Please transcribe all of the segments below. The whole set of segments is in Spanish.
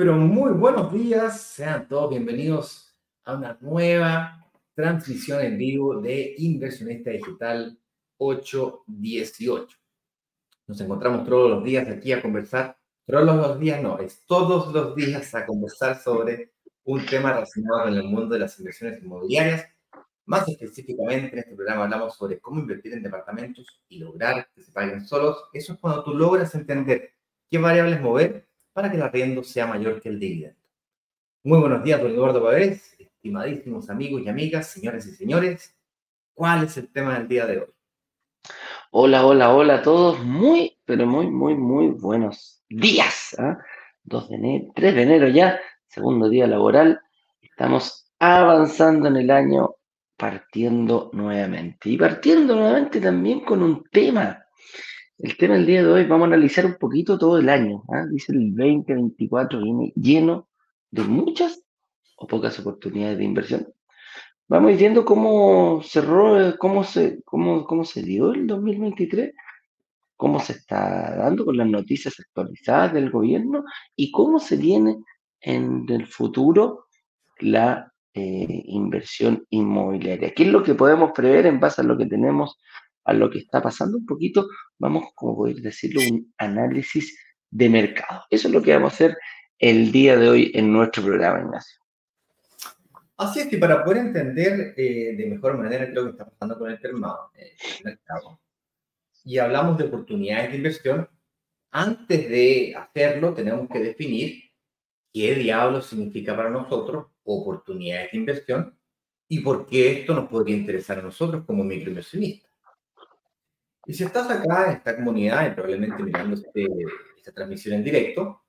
pero muy buenos días. Sean todos bienvenidos a una nueva transmisión en vivo de Inversionista Digital 818. Nos encontramos todos los días aquí a conversar, todos los días no, es todos los días a conversar sobre un tema relacionado en el mundo de las inversiones inmobiliarias. Más específicamente, en este programa hablamos sobre cómo invertir en departamentos y lograr que se paguen solos. Eso es cuando tú logras entender qué variables mover para que el arriendo sea mayor que el dividendo. Muy buenos días, don Eduardo Pavés, estimadísimos amigos y amigas, señores y señores. ¿Cuál es el tema del día de hoy? Hola, hola, hola a todos. Muy, pero muy, muy, muy buenos días. 2 ¿ah? de enero, 3 de enero ya, segundo día laboral. Estamos avanzando en el año, partiendo nuevamente. Y partiendo nuevamente también con un tema el tema del día de hoy, vamos a analizar un poquito todo el año. ¿ah? Dice el 2024 viene lleno de muchas o pocas oportunidades de inversión. Vamos viendo cómo cerró, cómo se, cómo, cómo se dio el 2023, cómo se está dando con las noticias actualizadas del gobierno y cómo se viene en el futuro la eh, inversión inmobiliaria. ¿Qué es lo que podemos prever en base a lo que tenemos a lo que está pasando un poquito, vamos, como poder decirlo, un análisis de mercado. Eso es lo que vamos a hacer el día de hoy en nuestro programa, Ignacio. Así es que para poder entender eh, de mejor manera lo que está pasando con el eh, mercado y hablamos de oportunidades de inversión, antes de hacerlo tenemos que definir qué diablo significa para nosotros oportunidades de inversión y por qué esto nos podría interesar a nosotros como microinversionistas. Y si estás acá en esta comunidad y probablemente mirando este, esta transmisión en directo,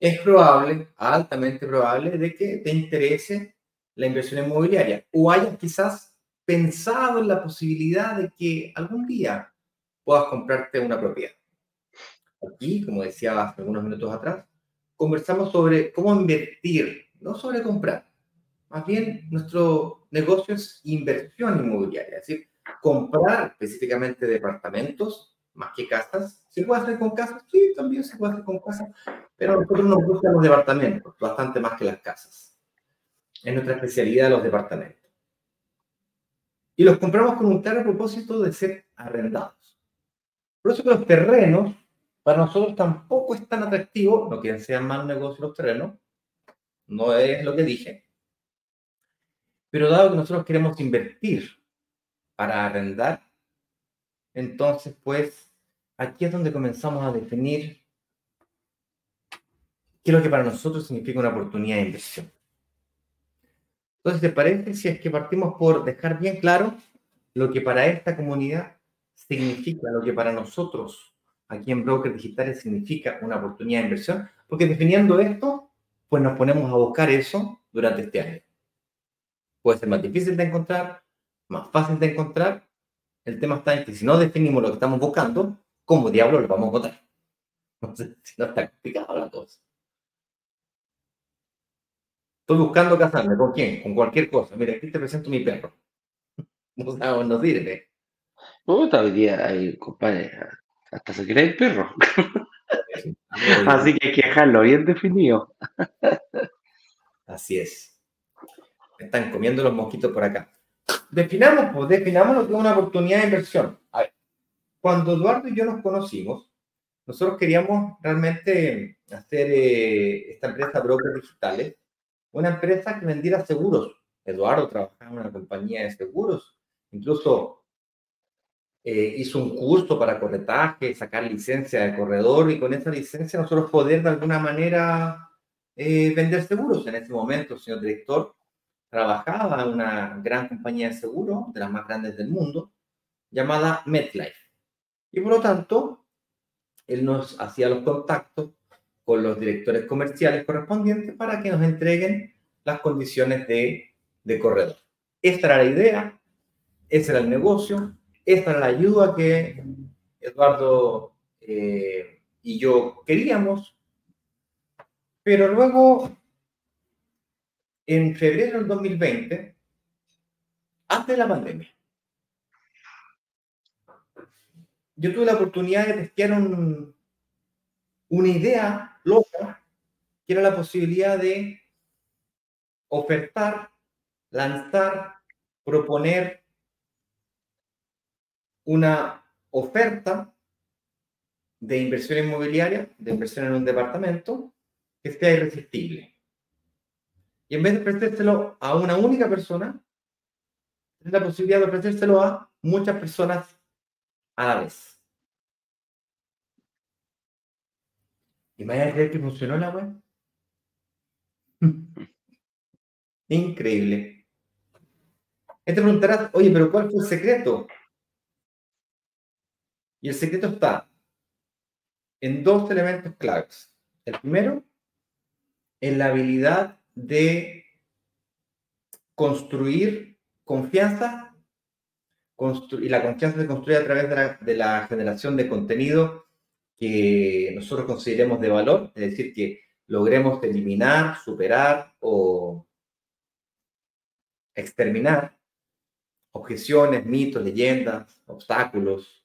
es probable, altamente probable, de que te interese la inversión inmobiliaria o hayas quizás pensado en la posibilidad de que algún día puedas comprarte una propiedad. Aquí, como decía hace algunos minutos atrás, conversamos sobre cómo invertir, no sobre comprar. Más bien, nuestro negocio es inversión inmobiliaria, es decir, comprar específicamente departamentos más que casas. ¿Se puede hacer con casas? Sí, también se puede hacer con casas, pero nosotros nos gustan los departamentos bastante más que las casas. Es nuestra especialidad los departamentos. Y los compramos con un claro propósito de ser arrendados. Por eso que los terrenos para nosotros tampoco es tan atractivo, no quieren ser mal negocio los terrenos, no es lo que dije, pero dado que nosotros queremos invertir para arrendar, entonces pues aquí es donde comenzamos a definir qué es lo que para nosotros significa una oportunidad de inversión. Entonces, ¿te parece si es que partimos por dejar bien claro lo que para esta comunidad significa, lo que para nosotros aquí en Brokers Digitales significa una oportunidad de inversión? Porque definiendo esto, pues nos ponemos a buscar eso durante este año. Puede ser más difícil de encontrar, más fácil de encontrar. El tema está en que si no definimos lo que estamos buscando, ¿cómo diablos lo vamos a encontrar? No si no está complicado la cosa. Estoy buscando casarme. ¿Con quién? Con cualquier cosa. Mira, aquí te presento mi perro. No sabemos, no sirve. Puta, hoy día hay, compadre, hasta se cree el perro. Así que hay que dejarlo bien definido. Así es. Me están comiendo los mosquitos por acá. Definamos, pues, definamos lo que es una oportunidad de inversión. A ver, cuando Eduardo y yo nos conocimos, nosotros queríamos realmente hacer eh, esta empresa Brokers Digitales, una empresa que vendiera seguros. Eduardo trabajaba en una compañía de seguros, incluso eh, hizo un curso para corretaje, sacar licencia de corredor y con esa licencia nosotros poder de alguna manera eh, vender seguros. En ese momento, señor director, trabajaba en una gran compañía de seguro, de las más grandes del mundo, llamada MetLife. Y por lo tanto, él nos hacía los contactos con los directores comerciales correspondientes para que nos entreguen las condiciones de, de corredor. Esta era la idea, ese era el negocio, esta era la ayuda que Eduardo eh, y yo queríamos, pero luego, en febrero del 2020, antes de la pandemia, yo tuve la oportunidad de testear una idea loca, que la posibilidad de ofertar, lanzar, proponer una oferta de inversión inmobiliaria, de inversión en un departamento, que sea irresistible. Y en vez de ofrecérselo a una única persona, es la posibilidad de ofrecérselo a muchas personas a la vez. ¿Y me a creer que funcionó la web? Increíble. Y te preguntarás, oye, pero ¿cuál fue el secreto? Y el secreto está en dos elementos claves. El primero, en la habilidad de construir confianza y la confianza se construye a través de la, generación de contenido que nosotros consideremos de valor, es decir, que logremos eliminar, superar o exterminar objeciones, mitos, leyendas, obstáculos,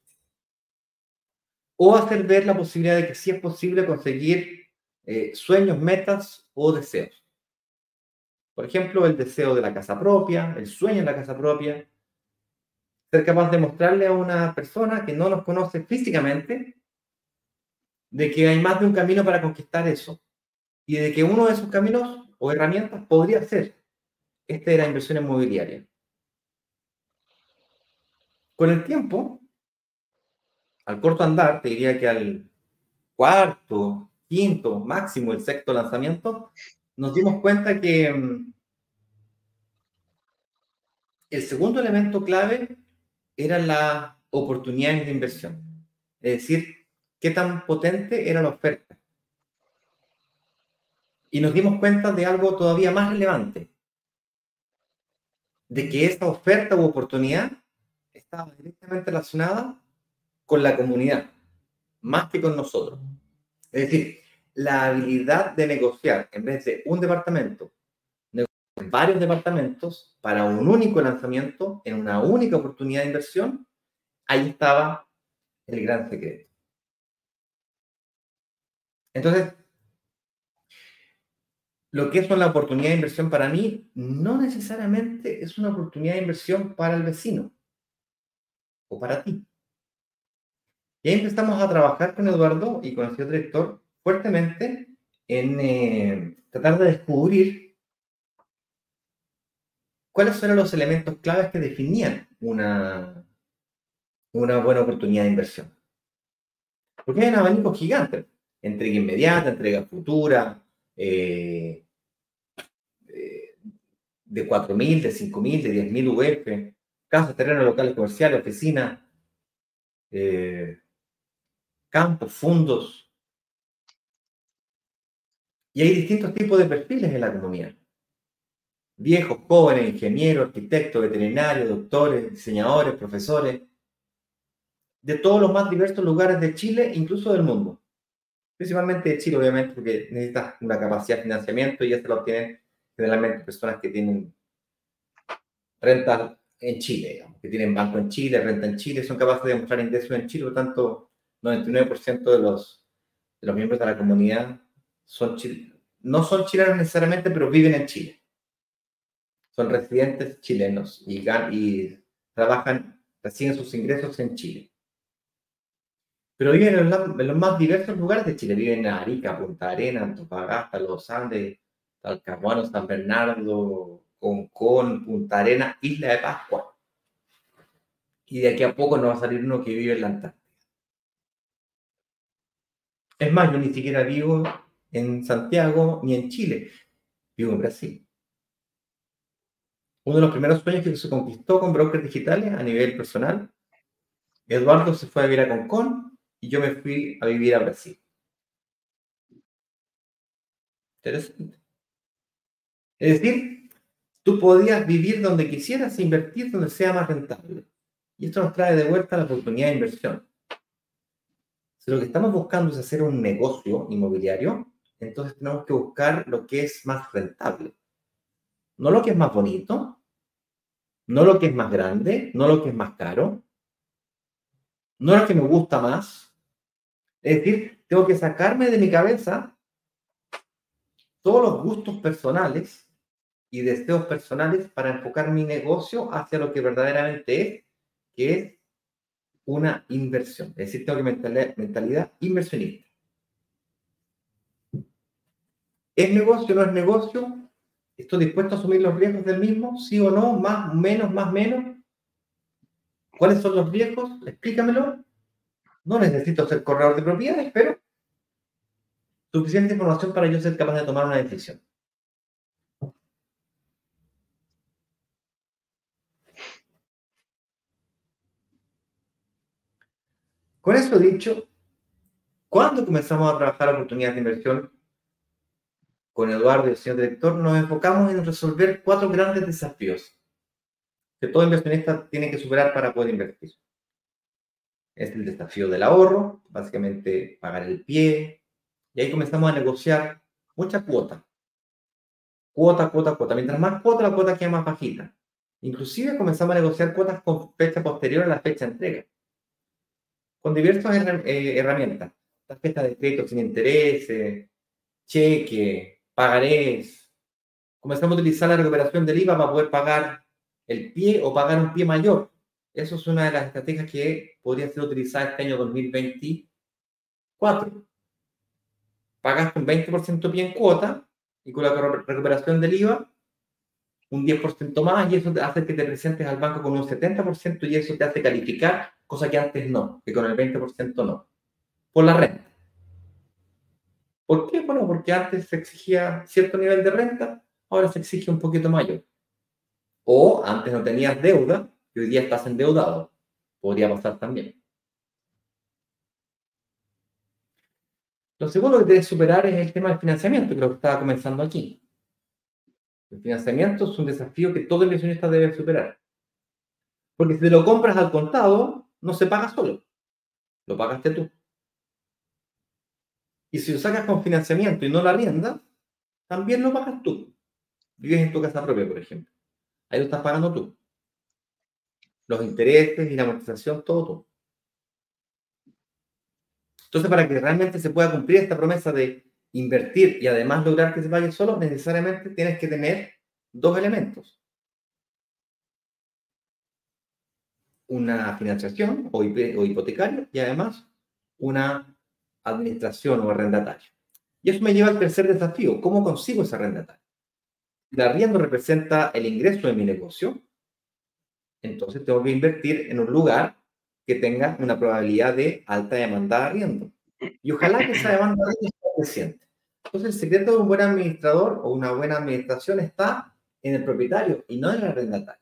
o hacer ver la posibilidad de que sí es posible conseguir eh, sueños, metas o deseos. Por ejemplo, el deseo de la casa propia, el sueño en la casa propia, ser capaz de mostrarle a una persona que no nos conoce físicamente de que hay más de un camino para conquistar eso y de que uno de esos caminos o herramientas podría ser este de la inversión inmobiliaria. Con el tiempo, al corto andar, te diría que al cuarto, quinto, máximo, el sexto lanzamiento, nos dimos cuenta que mm, el segundo elemento clave eran las oportunidades de inversión. Es decir, qué tan potente era la oferta. Y nos dimos cuenta de algo todavía más relevante, de que esta oferta u oportunidad estaba directamente relacionada con la comunidad, más que con nosotros. Es decir, la habilidad de negociar en vez de un departamento, varios departamentos para un único lanzamiento, en una única oportunidad de inversión, ahí estaba el gran secreto. Entonces, lo que es una oportunidad de inversión para mí no necesariamente es una oportunidad de inversión para el vecino o para ti. Y ahí empezamos a trabajar con Eduardo y con el señor director fuertemente en eh, tratar de descubrir cuáles eran los elementos claves que definían una, una buena oportunidad de inversión. Porque hay un abanico gigante entrega inmediata, entrega futura, eh, eh, de 4.000, de 5.000, de 10.000 UF, casas, terrenos locales comerciales, oficinas, eh, campos, fundos. Y hay distintos tipos de perfiles en la economía. Viejos, jóvenes, ingenieros, arquitectos, veterinarios, doctores, diseñadores, profesores, de todos los más diversos lugares de Chile, incluso del mundo principalmente de Chile, obviamente, porque necesitas una capacidad de financiamiento y ya se lo obtienen generalmente personas que tienen renta en Chile, que tienen banco en Chile, renta en Chile, son capaces de mostrar ingresos en Chile, por lo tanto, 99% de los, de los miembros de la comunidad son no son chilenos necesariamente, pero viven en Chile. Son residentes chilenos y, y trabajan, reciben sus ingresos en Chile pero viven en los, más diversos lugares de Chile. Viven en Arica, Punta Arenas, Antofagasta, Los Andes, Talcahuano, San Bernardo, Concón, Punta Arenas, Isla de Pascua. Y de aquí a poco nos va a salir uno que vive en la Antártida. Es más, yo ni siquiera vivo en Santiago ni en Chile. Vivo en Brasil. Uno de los primeros sueños que se conquistó con brokers digitales a nivel personal. Eduardo se fue a vivir a Concón y yo me fui a vivir a Brasil. Interesante. Es decir, tú podías vivir donde quisieras e invertir donde sea más rentable. Y esto nos trae de vuelta la oportunidad de inversión. Si lo que estamos buscando es hacer un negocio inmobiliario, entonces tenemos que buscar lo que es más rentable. No lo que es más bonito, no lo que es más grande, no lo que es más caro, no lo que me gusta más. Es decir, tengo que sacarme de mi cabeza todos los gustos personales y deseos personales para enfocar mi negocio hacia lo que verdaderamente es, que es una inversión. Es decir, tengo que mentalidad, mentalidad inversionista. ¿Es negocio o no es negocio? ¿Estoy dispuesto a asumir los riesgos del mismo? ¿Sí o no? ¿Más, menos, más, menos? ¿Cuáles son los riesgos? Explícamelo. No necesito ser corredor de propiedades, pero suficiente información para yo ser capaz de tomar una decisión. Con eso dicho, cuando comenzamos a trabajar oportunidades de inversión con Eduardo y el señor director, nos enfocamos en resolver cuatro grandes desafíos que todo inversionista tiene que superar para poder invertir. Es el desafío del ahorro, básicamente pagar el pie, y ahí comenzamos a negociar mucha cuota. Cuota, cuota, cuota. Mientras más cuota, la cuota queda más bajita. Inclusive comenzamos a negociar cuotas con fecha posterior a la fecha de entrega con diversas eh, herramientas. Tarjeta de crédito sin interés, cheque, pagarés. Comenzamos a utilizar la recuperación del IVA para poder pagar el pie o pagar un pie mayor. Eso es una de las estrategias que podría ser utilizada este año 2024. Pagas un 20% pie en cuota y con la recuperación del IVA un 10% más y eso te hace que te presentes al banco con un 70% y eso te hace calificar cosa que antes no, que con el 20% no, por la renta. ¿Por qué? Bueno, porque antes se exigía cierto nivel de renta, ahora se exige un poquito mayor. O antes no tenías deuda y hoy día estás endeudado. Podría pasar también. Lo segundo que debes superar es el tema del financiamiento, que lo que estaba comenzando aquí. El financiamiento es un desafío que todo inversionista debe superar. Porque si te lo compras al contado, no se paga solo, lo pagaste tú. Y si lo sacas con financiamiento y no la rienda, también lo pagas tú. Vives en tu casa propia, por ejemplo. Ahí lo estás pagando tú. Los intereses y la amortización, todo tú. Entonces, para que realmente se pueda cumplir esta promesa de invertir y además lograr que se pague solo, necesariamente tienes que tener dos elementos. una financiación o, hipotecario y además una administración o arrendatario. Y eso me lleva al tercer desafío. ¿Cómo consigo ese arrendatario? El arriendo representa el ingreso de mi negocio, entonces tengo que invertir en un lugar que tenga una probabilidad de alta demanda de arriendo. Y ojalá que esa demanda de sea creciente. Entonces, el secreto de un buen administrador o una buena administración está en el propietario y no en el arrendatario.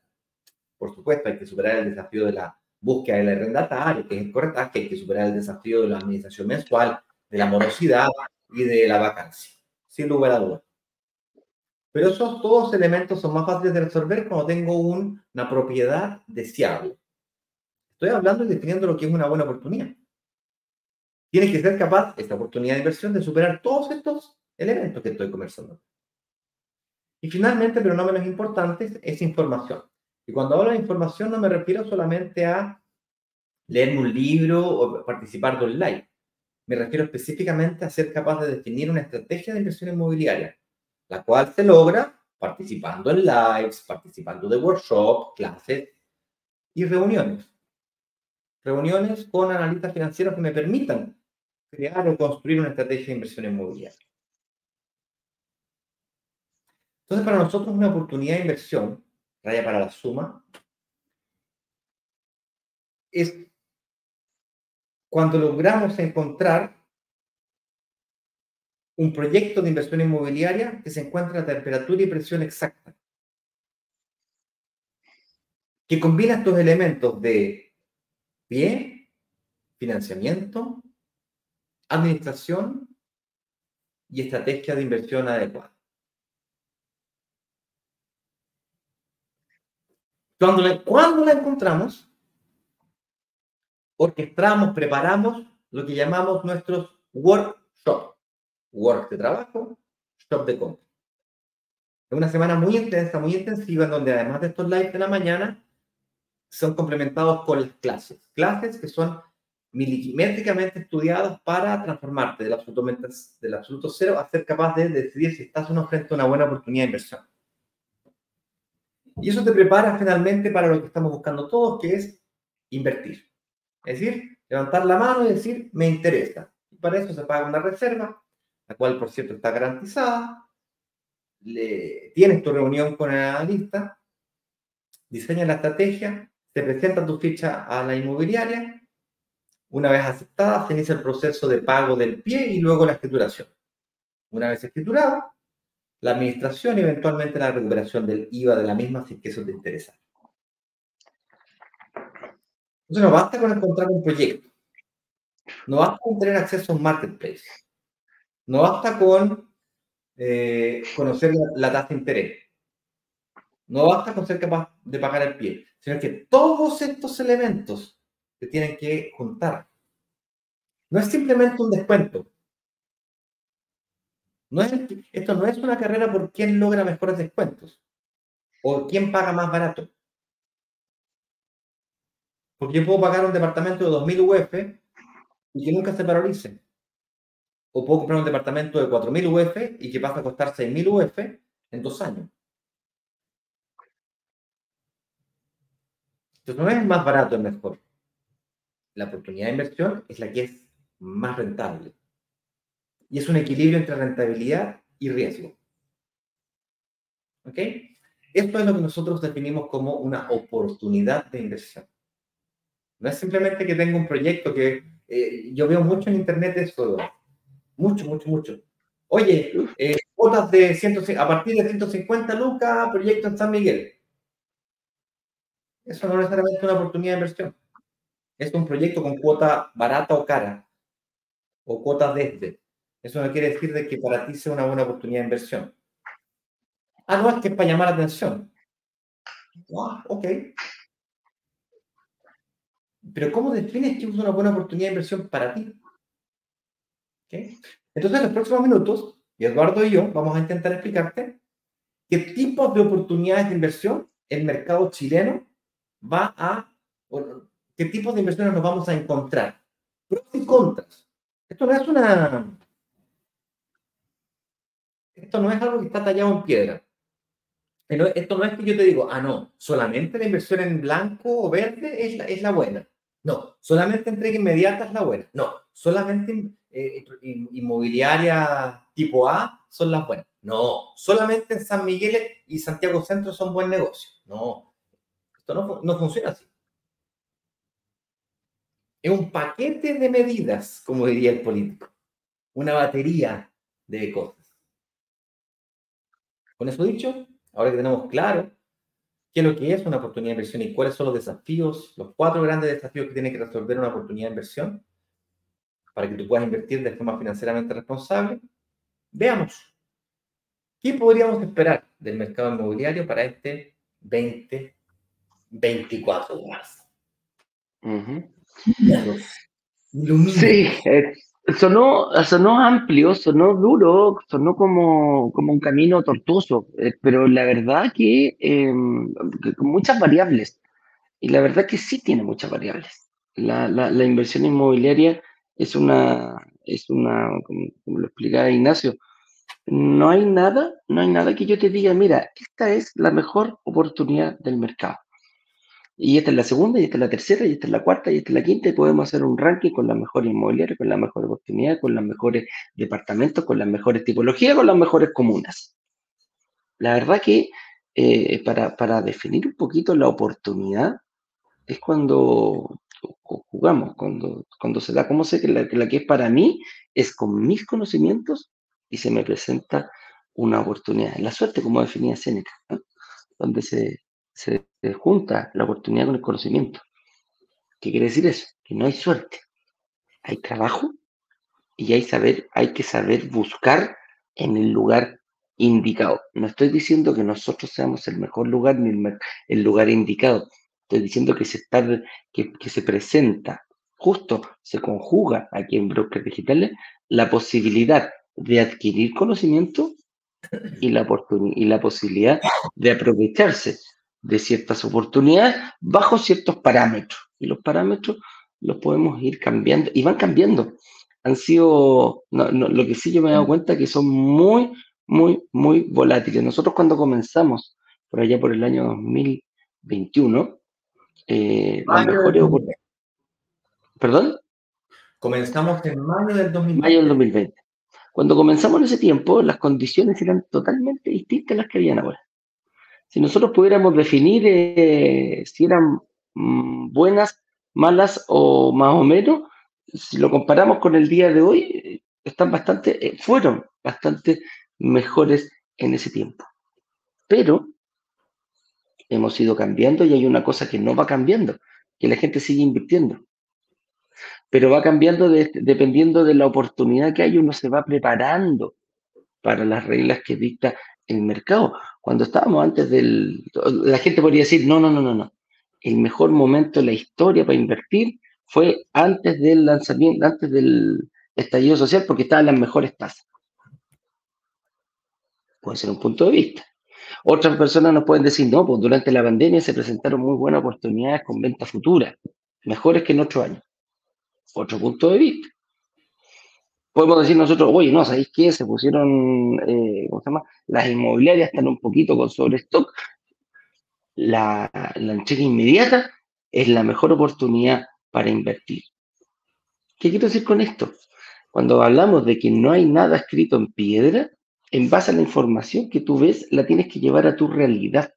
Por supuesto, hay que superar el desafío de la búsqueda del arrendatario, que es el corretaje, hay que superar el desafío de la administración mensual, de la morosidad y de la vacancia, sin lugar a dudas. Pero esos todos elementos son más fáciles de resolver cuando tengo una propiedad deseable. Estoy hablando y definiendo lo que es una buena oportunidad. Tienes que ser capaz, esta oportunidad de inversión, de superar todos estos elementos que estoy conversando. Y finalmente, pero no menos importante, es información. Y cuando hablo de información no me refiero solamente a leerme un libro o participar de online. Me refiero específicamente a ser capaz de definir una estrategia de inversión inmobiliaria, la cual se logra participando en lives, participando de workshops, clases y reuniones. Reuniones con analistas financieros que me permitan crear o construir una estrategia de inversión inmobiliaria. Entonces, para nosotros una oportunidad de inversión raya para la suma, es cuando logramos encontrar un proyecto de inversión inmobiliaria que se encuentra a temperatura y presión exacta, que combina estos elementos de pie, financiamiento, administración y estrategia de inversión adecuada. Cuando la, encontramos, orquestamos, preparamos lo que llamamos nuestros workshops. Work de trabajo, shop de compra. Es una semana muy intensa, muy intensiva, en donde además de estos lives de la mañana, son complementados con las clases. Clases que son milimétricamente estudiados para transformarte del absoluto, del absoluto cero a ser capaz de decidir si estás o no frente a una buena oportunidad de inversión. Y eso te prepara finalmente para lo que estamos buscando todos, que es invertir. Es decir, levantar la mano y decir, me interesa. Y para eso se paga una reserva, cual, por cierto, está garantizada. Le, tienes tu reunión con el analista, diseñas la estrategia, te presentas tu ficha a la inmobiliaria. Una vez aceptada, se inicia el proceso de pago del pie y luego la escrituración. Una vez escriturado, la administración y eventualmente la recuperación del IVA de la misma si es que eso te interesa. Entonces no basta con encontrar un proyecto. No basta con tener acceso a un marketplace. No basta con eh, conocer la, tasa de interés. No basta con ser capaz de pagar el pie, sino que todos estos elementos se tienen que juntar. No es simplemente un descuento. No es, esto no es una carrera por quién logra mejores descuentos o quién paga más barato. Porque yo puedo pagar un departamento de 2.000 UF y que nunca se paralice. O puedo comprar un departamento de 4.000 UF y que pasa a costar 6.000 UF en dos años. Entonces no es más barato, es mejor. La oportunidad de inversión es la que es más rentable. Y es un equilibrio entre rentabilidad y riesgo. ¿Ok? Esto es lo que nosotros definimos como una oportunidad de inversión. No es simplemente que tenga un proyecto que eh, yo veo mucho en internet eso, mucho, mucho, mucho. Oye, eh, cuotas de 100, a partir de 150 lucas, proyecto en San Miguel. Eso no es necesariamente una oportunidad de inversión. Es un proyecto con cuota barata o cara, o cuota desde. Eso no quiere decir de que para ti sea una buena oportunidad de inversión. Ah, no, es que es para llamar la atención. Ah, ok. Pero ¿cómo defines que es una buena oportunidad de inversión para ti? Entonces, en los próximos minutos, Eduardo y yo vamos a intentar explicarte qué tipos de oportunidades de inversión el mercado chileno va a, qué tipos de inversiones nos vamos a encontrar. Pros y contras. Esto no es una, esto no es algo que está tallado en piedra. Esto no es que yo te digo, ah, no, solamente la inversión en blanco o verde es la, es la buena. No, solamente entrega inmediata es la buena. No, solamente eh, tipo A son las buenas. No, solamente en San Miguel y Santiago Centro son buen negocio. No, esto no, no funciona así. Es un paquete de medidas, como diría el político. Una batería de cosas. Con eso dicho, ahora que tenemos claro qué es lo que es una oportunidad de inversión y cuáles son los desafíos, los cuatro grandes desafíos que tiene que resolver una oportunidad de inversión para que tú puedas invertir de forma financieramente responsable, veamos qué podríamos esperar del mercado inmobiliario para este 2024 de marzo. Sí, Sonó, sonó amplio, sonó duro, sonó como, como un camino tortuoso, eh, pero la verdad que, em, con muchas variables. Y la verdad que sí tiene muchas variables. La, la, la inversión inmobiliaria es una, es una, como, lo explicaba Ignacio, no hay nada, no hay nada que yo te diga, mira, esta es la mejor oportunidad del mercado. Y esta es la segunda, y esta es la tercera, y esta es la cuarta, y esta es la quinta, y podemos hacer un ranking con las mejores inmobiliarias, con las mejores oportunidades, con los mejores departamentos, con las mejores tipologías, con las mejores comunas. La verdad que eh, para, para, definir un poquito la oportunidad es cuando jugamos, cuando, cuando se da, como sé que la, que es para mí es con mis conocimientos y se me presenta una oportunidad. La suerte, como definía Seneca, ¿no? donde se, se junta la oportunidad con el conocimiento. ¿Qué quiere decir eso? Que no hay suerte. Hay trabajo y hay, saber, hay que saber buscar en el lugar indicado. No estoy diciendo que nosotros seamos el mejor lugar ni el, lugar indicado. Estoy diciendo que se, está, que, que se presenta justo se conjuga aquí en Brokers Digitales la posibilidad de adquirir conocimiento y la, y la posibilidad de aprovecharse de ciertas oportunidades bajo ciertos parámetros. Y los parámetros los podemos ir cambiando y van cambiando. Han sido, lo que sí yo me he dado cuenta que son muy, muy, muy volátiles. Nosotros cuando comenzamos, por allá por el año 2021, eh, las mejores oportunidades. ¿Perdón? Comenzamos en mayo del 2020. Mayo del 2020. Cuando comenzamos en ese tiempo, las condiciones eran totalmente distintas a las que habían ahora. Si nosotros pudiéramos definir eh, si eran mm, buenas, malas o más o menos, si lo comparamos con el día de hoy, eh, están bastante, eh, fueron bastante mejores en ese tiempo. Pero hemos ido cambiando y hay una cosa que no va cambiando, que la gente sigue invirtiendo pero va cambiando dependiendo de la oportunidad que hay, uno se va preparando para las reglas que dicta el mercado. Cuando estábamos antes del... La gente podría decir, no, no, no, no, no. El mejor momento de la historia para invertir fue antes del lanzamiento, antes del estallido social, porque estaban las mejores tasas. Puede ser un punto de vista. Otras personas nos pueden decir, no, pues durante la pandemia se presentaron muy buenas oportunidades con ventas futuras, mejores que en otro año otro punto de vista. Podemos decir nosotros, oye, no, ¿sabéis qué? Se pusieron, eh, ¿cómo se llama? Las inmobiliarias están un poquito con sobrestock. La, la entrega inmediata es la mejor oportunidad para invertir. ¿Qué quiero decir con esto? Cuando hablamos de que no hay nada escrito en piedra, en base a la información que tú ves, la tienes que llevar a tu realidad.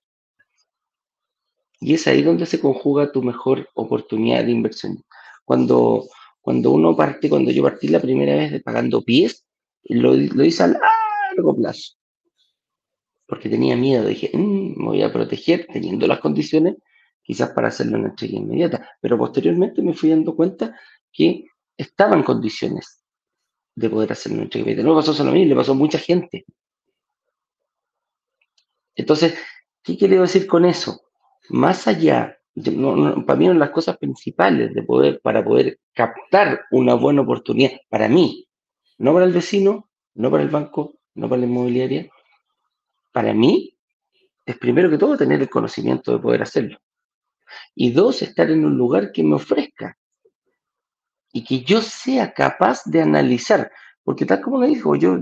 Y es ahí donde se conjuga tu mejor oportunidad de inversión. Cuando, cuando uno parte, cuando yo partí la primera vez de pagando pies, lo, lo hice a largo plazo. Porque tenía miedo, dije, mm, me voy a proteger teniendo las condiciones, quizás para hacerlo en entrega inmediata. Pero posteriormente me fui dando cuenta que estaban condiciones de poder hacerlo en entrega. No pasó solo a mí, le pasó a mucha gente. Entonces, ¿qué quiero decir con eso? Más allá para mí una de las cosas principales de poder, para poder captar una buena oportunidad, para mí, no para el vecino, no para el banco, no para la inmobiliaria, para mí es primero que todo tener el conocimiento de poder hacerlo. Y dos, estar en un lugar que me ofrezca y que yo sea capaz de analizar. Porque tal como le dijo, yo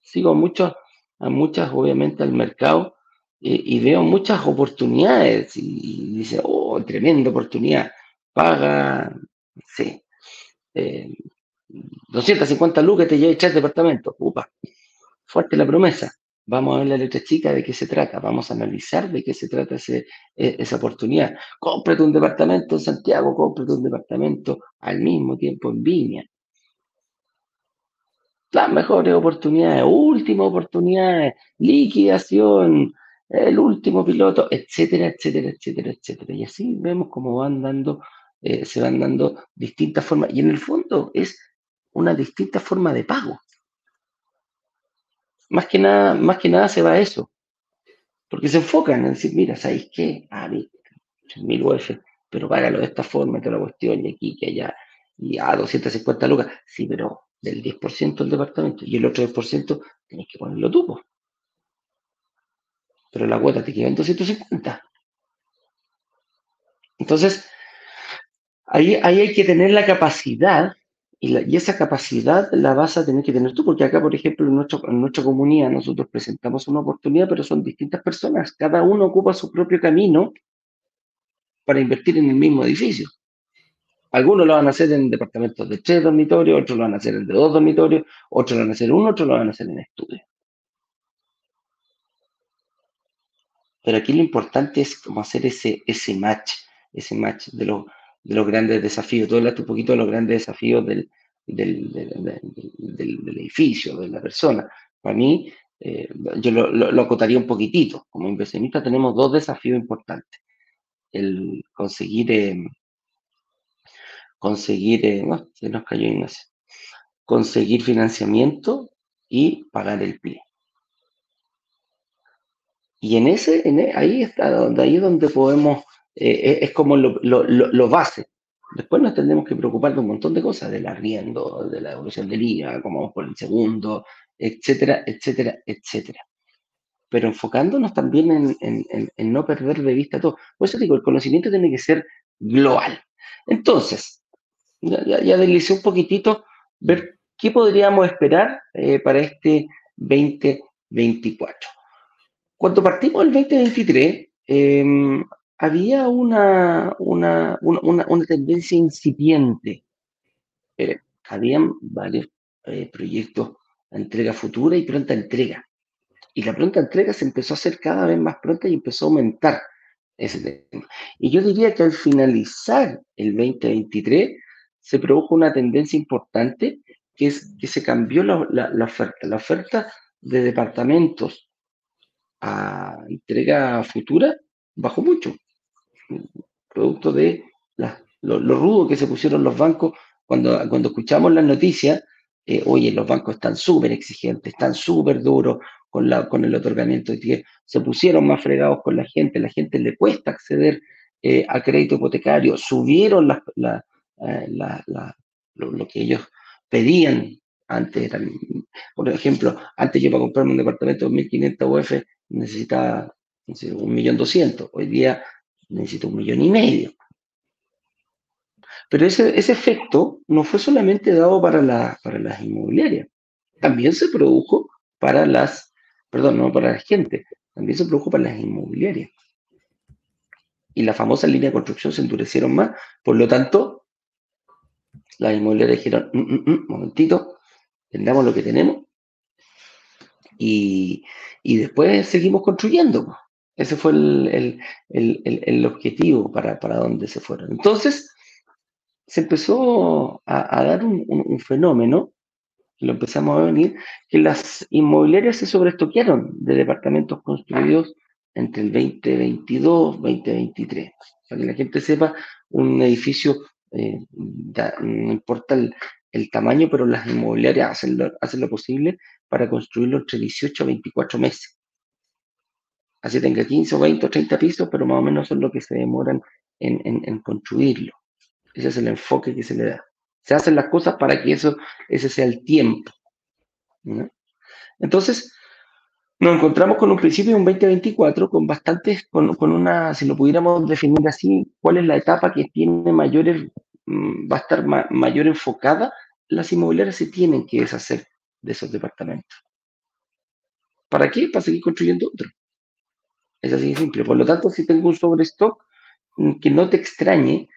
sigo a muchos, a muchas, obviamente, al mercado y, veo muchas oportunidades y, dice, oh, tremenda oportunidad, paga, sí, 250 eh, lucas te lleva tres departamentos, upa, fuerte la promesa. Vamos a ver la letra chica de qué se trata, vamos a analizar de qué se trata e, esa oportunidad. Cómprate un departamento en Santiago, cómprate un departamento al mismo tiempo en Viña. Las mejores oportunidades, últimas oportunidades, liquidación, el último piloto, etcétera, etcétera, etcétera, etcétera. Y así vemos cómo van dando, eh, se van dando distintas formas. Y en el fondo es una distinta forma de pago. Más que nada, más que nada se va a eso. Porque se enfocan en decir, mira, ¿sabéis qué? Ah, mil UF, pero págalo de esta forma, que la cuestión, y aquí, que allá, y a 250 lucas. Sí, pero del 10% del departamento, y el otro 10% tenéis que ponerlo tú, pero la cuota te queda en 250. Entonces, ahí, ahí hay que tener la capacidad y, esa capacidad la vas a tener que tener tú, porque acá, por ejemplo, en, nuestro, en nuestra comunidad nosotros presentamos una oportunidad, pero son distintas personas. Cada uno ocupa su propio camino para invertir en el mismo edificio. Algunos lo van a hacer en departamentos de tres dormitorios, otros lo van a hacer en de dos dormitorios, otros lo van a hacer en uno, otros lo van a hacer en estudio. Pero aquí lo importante es cómo hacer ese, ese match, ese match de, de los grandes desafíos. Tú hablaste un poquito de los grandes desafíos del, del, edificio, de la persona. Para mí, eh, yo lo, acotaría un poquitito. Como inversionista tenemos dos desafíos importantes. El conseguir, eh, conseguir, eh, no, se nos cayó Ignacio, conseguir financiamiento y pagar el pie. Y en ese, en e, ahí está, donde, ahí es donde podemos, eh, es como lo, base, Después nos tendremos que preocupar de un montón de cosas, del arriendo, de la evolución del IVA, cómo vamos por el segundo, etcétera, etcétera, etcétera. Pero enfocándonos también en, no perder de vista todo. Por eso digo, el conocimiento tiene que ser global. Entonces, ya, ya, un poquitito, ver qué podríamos esperar eh, para este 2024. Cuando partimos del 2023, em, había una, una, una, tendencia incipiente. Eh, habían varios eh, proyectos de entrega futura y pronta entrega. Y la pronta entrega se empezó a hacer cada vez más pronta y empezó a aumentar ese tema. Y yo diría que al finalizar el 2023 se produjo una tendencia importante que es que se cambió la, la oferta. La oferta de departamentos a entrega futura bajó mucho producto de lo, rudo que se pusieron los bancos cuando, cuando escuchamos las noticias, eh, oye, los bancos están súper exigentes, están súper duros con, la, con el otorgamiento de tierra, se pusieron más fregados con la gente, la gente le cuesta acceder eh, a crédito hipotecario, subieron eh, lo, que ellos pedían antes. por ejemplo, antes yo para comprarme un departamento de 1.500 UF necesitaba un millón doscientos, hoy día necesito un millón y medio. Pero ese, ese efecto no fue solamente dado para, la, para las inmobiliarias, también se produjo para las, perdón, no para la gente, también se produjo para las inmobiliarias. Y la famosa línea de construcción se endurecieron más, por lo tanto, las inmobiliarias dijeron, un mm, mm, mm, momentito, tengamos lo que tenemos y, y después seguimos construyendo. Ese fue el, objetivo para, para donde se fueron. Entonces, se empezó a, dar un, fenómeno, lo empezamos a venir, que las inmobiliarias se sobreestoquearon de departamentos construidos entre el 2022 2023. Para que la gente sepa, un edificio, eh, no importa el, el, tamaño, pero las inmobiliarias hacen lo, hacen lo posible para construirlo entre 18 a 24 meses así tenga 15 o 20 o 30 pisos, pero más o menos son lo que se demoran en, construirlo. Ese es el enfoque que se le da. Se hacen las cosas para que eso, ese sea el tiempo. Entonces, nos encontramos con un principio de un 2024 con bastantes, con, con, una, si lo pudiéramos definir así, cuál es la etapa que tiene mayores, mm, va a estar mayor enfocada, las inmobiliarias se tienen que deshacer de esos departamentos. ¿Para qué? Para seguir construyendo otros. Es así de simple. Por lo tanto, si tengo un sobrestock, mm, que no te extrañe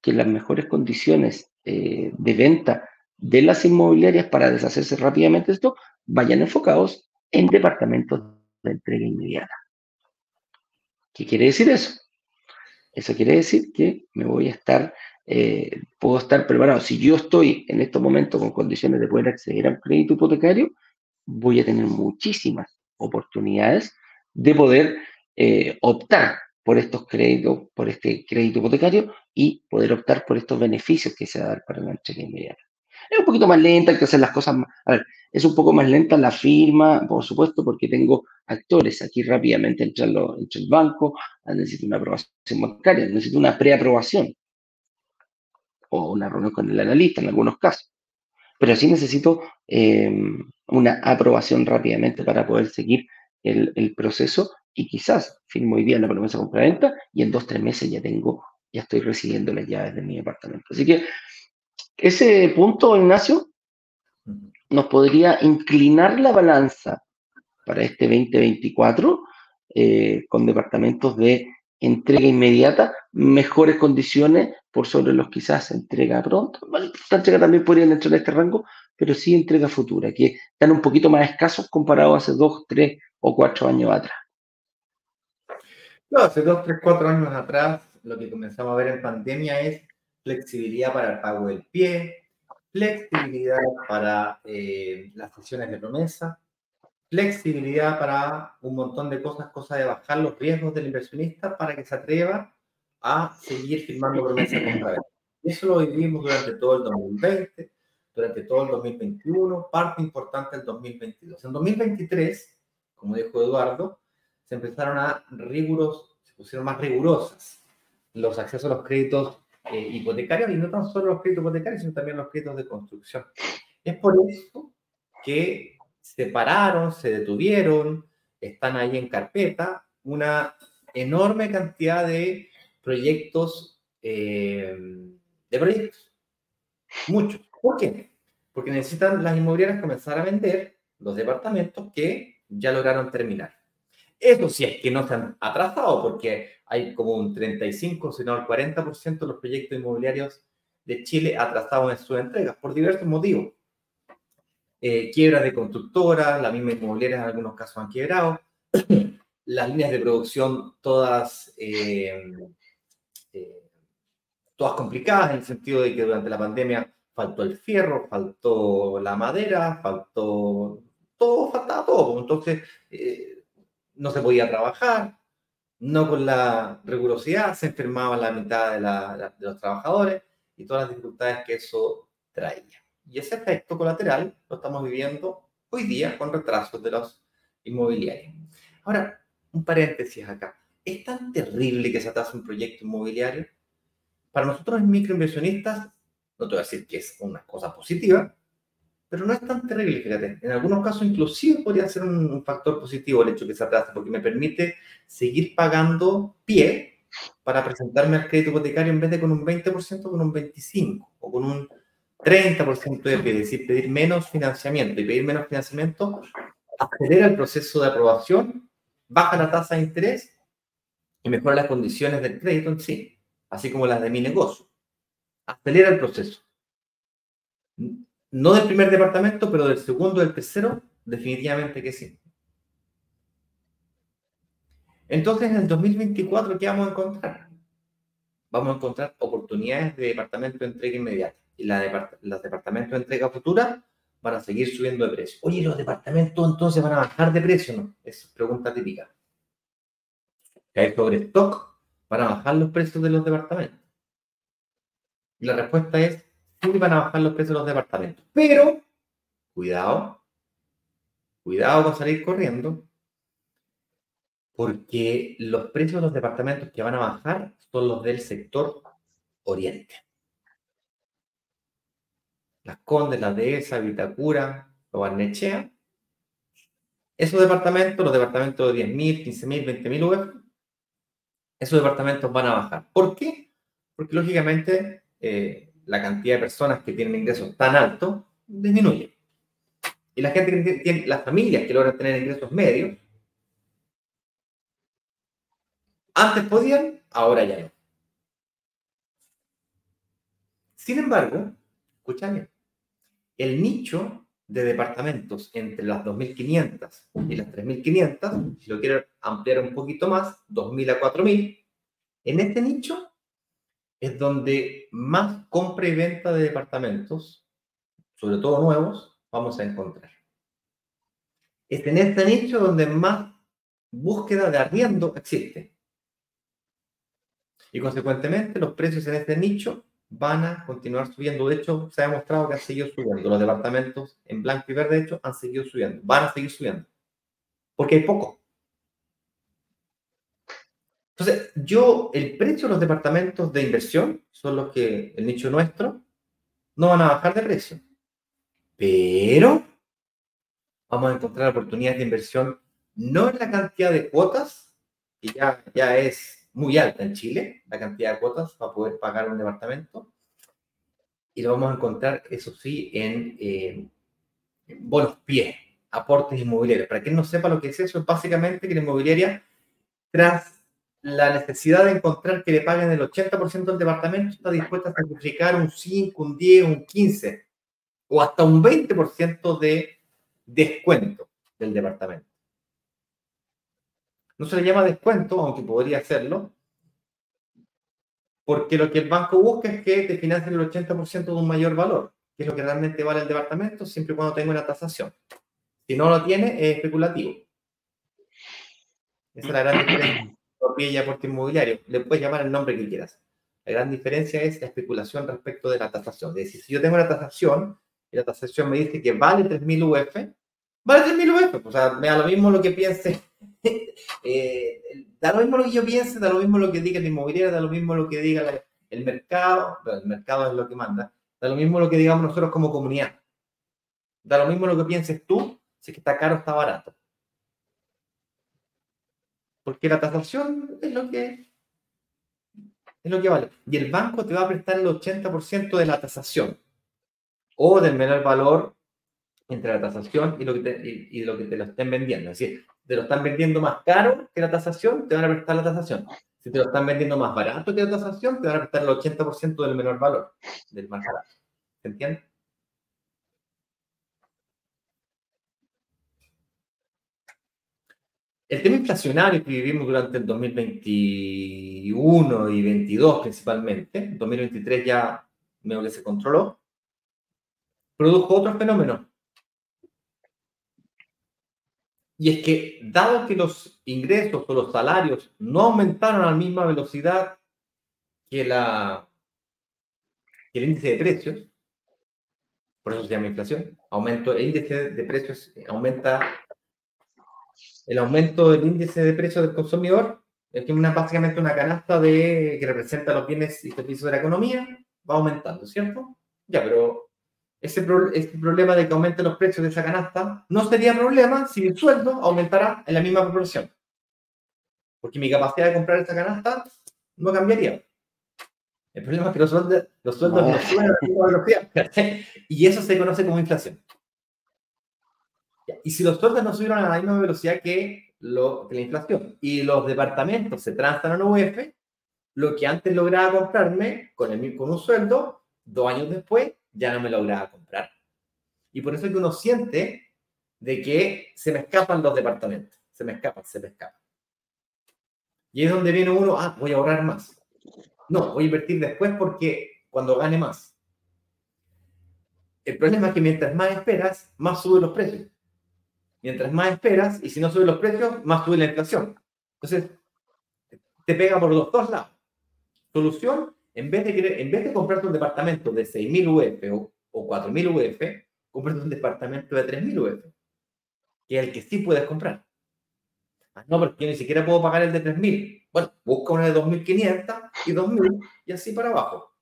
que las mejores condiciones eh, de venta de las inmobiliarias para deshacerse rápidamente esto vayan enfocados en departamentos de entrega inmediata. ¿Qué quiere decir eso? Eso quiere decir que me voy a estar, eh, puedo estar preparado. Si yo estoy en estos momentos con condiciones de poder acceder a un crédito hipotecario, voy a tener muchísimas oportunidades de poder eh, optar por estos créditos, por este crédito hipotecario y poder optar por estos beneficios que se dan para la entrega inmediata. Es un poquito más lenta, hay que hacer las cosas más. A ver, es un poco más lenta la firma, por supuesto, porque tengo actores. Aquí rápidamente entra, el banco, ah, necesito una aprobación bancaria, necesito una preaprobación o una reunión con el analista en algunos casos. Pero sí necesito eh, una aprobación rápidamente para poder seguir el, proceso y quizás firmo hoy día la promesa compra-venta y en dos, tres meses ya tengo, ya estoy recibiendo las llaves de mi apartamento. Así que ese punto, Ignacio, nos podría inclinar la balanza para este 2024 eh, con departamentos de entrega inmediata, mejores condiciones por sobre los quizás entrega pronto. esta entrega también podría entrar en este rango, pero sí entrega futura, que están un poquito más escasos comparado a hace dos, tres o cuatro años atrás. No, hace dos, tres, cuatro años atrás, lo que comenzamos a ver en pandemia es flexibilidad para el pago del pie, flexibilidad para eh, las sesiones de promesa, flexibilidad para un montón de cosas, cosa de bajar los riesgos del inversionista para que se atreva a seguir firmando promesas contra Y eso lo vivimos durante todo el 2020, durante todo el 2021, parte importante del 2022. En 2023, como dijo Eduardo, se empezaron a riguros, se pusieron más rigurosas los accesos a los créditos eh, hipotecarios y no tan solo los créditos hipotecarios, sino también los créditos de construcción. Es por eso que se pararon, se detuvieron, están ahí en carpeta una enorme cantidad de proyectos, eh, de proyectos, muchos. ¿Por qué? Porque necesitan las inmobiliarias comenzar a vender los departamentos que ya lograron terminar. Eso sí es que no se han atrasado, porque hay como un 35, sino el 40% de los proyectos inmobiliarios de Chile atrasados en sus entregas, por diversos motivos. Eh, quiebras de constructoras, la misma inmobiliaria en algunos casos han quebrado, las líneas de producción todas, eh, eh, todas complicadas en el sentido de que durante la pandemia faltó el fierro, faltó la madera, faltó todo, faltaba todo. Entonces, no se podía trabajar, no con la rigurosidad, se enfermaba la mitad de, los trabajadores y todas las dificultades que eso traía. Y ese efecto colateral lo estamos viviendo hoy día con retrasos de los inmobiliarios. Ahora, un paréntesis acá. ¿Es tan terrible que se atrase un proyecto inmobiliario? Para nosotros microinversionistas, no te voy a decir que es una cosa positiva, pero no es tan terrible, fíjate. En algunos casos inclusive podría ser un, factor positivo el hecho que se atrase, porque me permite seguir pagando pie para presentarme al crédito hipotecario en vez de con un 20%, con un 25% o con un 30% de pie, es decir, pedir menos financiamiento. Y pedir menos financiamiento acelera el proceso de aprobación, baja la tasa de interés y mejora las condiciones del crédito en sí, así como las de mi negocio. Acelera el proceso no del primer departamento, pero del segundo, del tercero, definitivamente que sí. Entonces, en el 2024, ¿qué vamos a encontrar? Vamos a encontrar oportunidades de departamento de entrega inmediata. Y la los departamentos de entrega futura van a seguir subiendo de precio. Oye, ¿los departamentos entonces van a bajar de precio? No, es pregunta típica. Hay sobre stock, van a bajar los precios de los departamentos. Y la respuesta es y van a bajar los precios de los departamentos. Pero, cuidado, cuidado con salir corriendo, porque los precios de los departamentos que van a bajar son los del sector oriente. Las Condes, las Dehesa, Vitacura, Barnechea. Esos departamentos, los departamentos de 10.000, 15.000, 20.000 UF, esos departamentos van a bajar. ¿Por qué? Porque lógicamente eh, la cantidad de personas que tienen ingresos tan altos disminuye. Y la gente que tiene, las familias que logran tener ingresos medios, antes podían, ahora ya no. Sin embargo, escúchame, el nicho de departamentos entre las 2.500 y las 3.500, si lo quiero ampliar un poquito más, 2.000 a 4.000, en este nicho es donde más compra y venta de departamentos, sobre todo nuevos, vamos a encontrar. Es en este nicho donde más búsqueda de arriendo existe. Y consecuentemente los precios en este nicho van a continuar subiendo. De hecho, se ha demostrado que han seguido subiendo. Los departamentos en blanco y verde, de hecho, han seguido subiendo. Van a seguir subiendo. Porque hay poco. Entonces, yo, el precio de los departamentos de inversión, son los que, el nicho nuestro, no van a bajar de precio. Pero vamos a encontrar oportunidades de inversión no en la cantidad de cuotas, que ya, ya es muy alta en Chile, la cantidad de cuotas para poder pagar un departamento, y lo vamos a encontrar, eso sí, en, eh, bonos pie, aportes inmobiliarios. Para quien no sepa lo que es eso, es básicamente que la inmobiliaria, tras la necesidad de encontrar que le paguen el 80% del departamento está dispuesta a sacrificar un 5, un 10, un 15 o hasta un 20% de descuento del departamento. No se le llama descuento, aunque podría hacerlo, porque lo que el banco busca es que te financien el 80% de un mayor valor, que es lo que realmente vale el departamento, siempre y cuando tenga una tasación. Si no lo tiene, es especulativo. Esa es la gran diferencia propiedad y aporte inmobiliario. Le puedes llamar el nombre que quieras. La gran diferencia es la especulación respecto de la tasación. Es decir, si yo tengo una tasación y la tasación me dice que vale 3.000 UF, vale 3.000 UF. O sea, me da lo mismo lo que piense. eh, da lo mismo lo que yo piense, da lo mismo lo que diga la inmobiliaria, da lo mismo lo que diga el mercado, el mercado es lo que manda, da lo mismo lo que digamos nosotros como comunidad. Da lo mismo lo que pienses tú, si es que está caro o está barato. Porque la tasación es lo que es lo que vale. Y el banco te va a prestar el 80% de la tasación o del menor valor entre la tasación y lo que te, y, lo que te lo estén vendiendo. Es decir, te lo están vendiendo más caro que la tasación, te van a prestar la tasación. Si te lo están vendiendo más barato que la tasación, te van a prestar el 80% del menor valor, del más barato. ¿Se entiende? El tema inflacionario que vivimos durante el 2021 y 2022 principalmente, en 2023 ya medio que se controló, produjo otro fenómeno. Y es que, dado que los ingresos o los salarios no aumentaron a la misma velocidad que, la, que el índice de precios, por eso se llama inflación, aumento, el índice de precios aumenta el aumento del índice de precios del consumidor, es que una, básicamente una canasta de, que representa los bienes y servicios de la economía, va aumentando, ¿cierto? Ya, pero ese, problema de que aumenten los precios de esa canasta no sería problema si el sueldo aumentara en la misma proporción. Porque mi capacidad de comprar esa canasta no cambiaría. El problema es que los sueldos, los sueldos no suben a la misma velocidad. Y eso se conoce como inflación. Y si los sueldos no subieron a la misma velocidad que, lo, que la inflación y los departamentos se transan a la UF, lo que antes lograba comprarme con, el, con un sueldo, dos años después ya no me lograba comprar. Y por eso es que uno siente de que se me escapan los departamentos, se me escapan, se me escapan. Y es donde viene uno, ah, voy a ahorrar más. No, voy a invertir después porque cuando gane más. El problema es que mientras más esperas, más suben los precios. Mientras más esperas, y si no suben los precios, más sube la inflación. Entonces, te pega por los dos lados. Solución, en vez de, en vez de comprarte un departamento de 6.000 UF o, 4.000 UF, comprarte un departamento de 3.000 UF, que es el que sí puedes comprar. Ah, no, porque yo ni siquiera puedo pagar el de 3.000. Bueno, busca uno de 2.500 y 2.000 y así para abajo.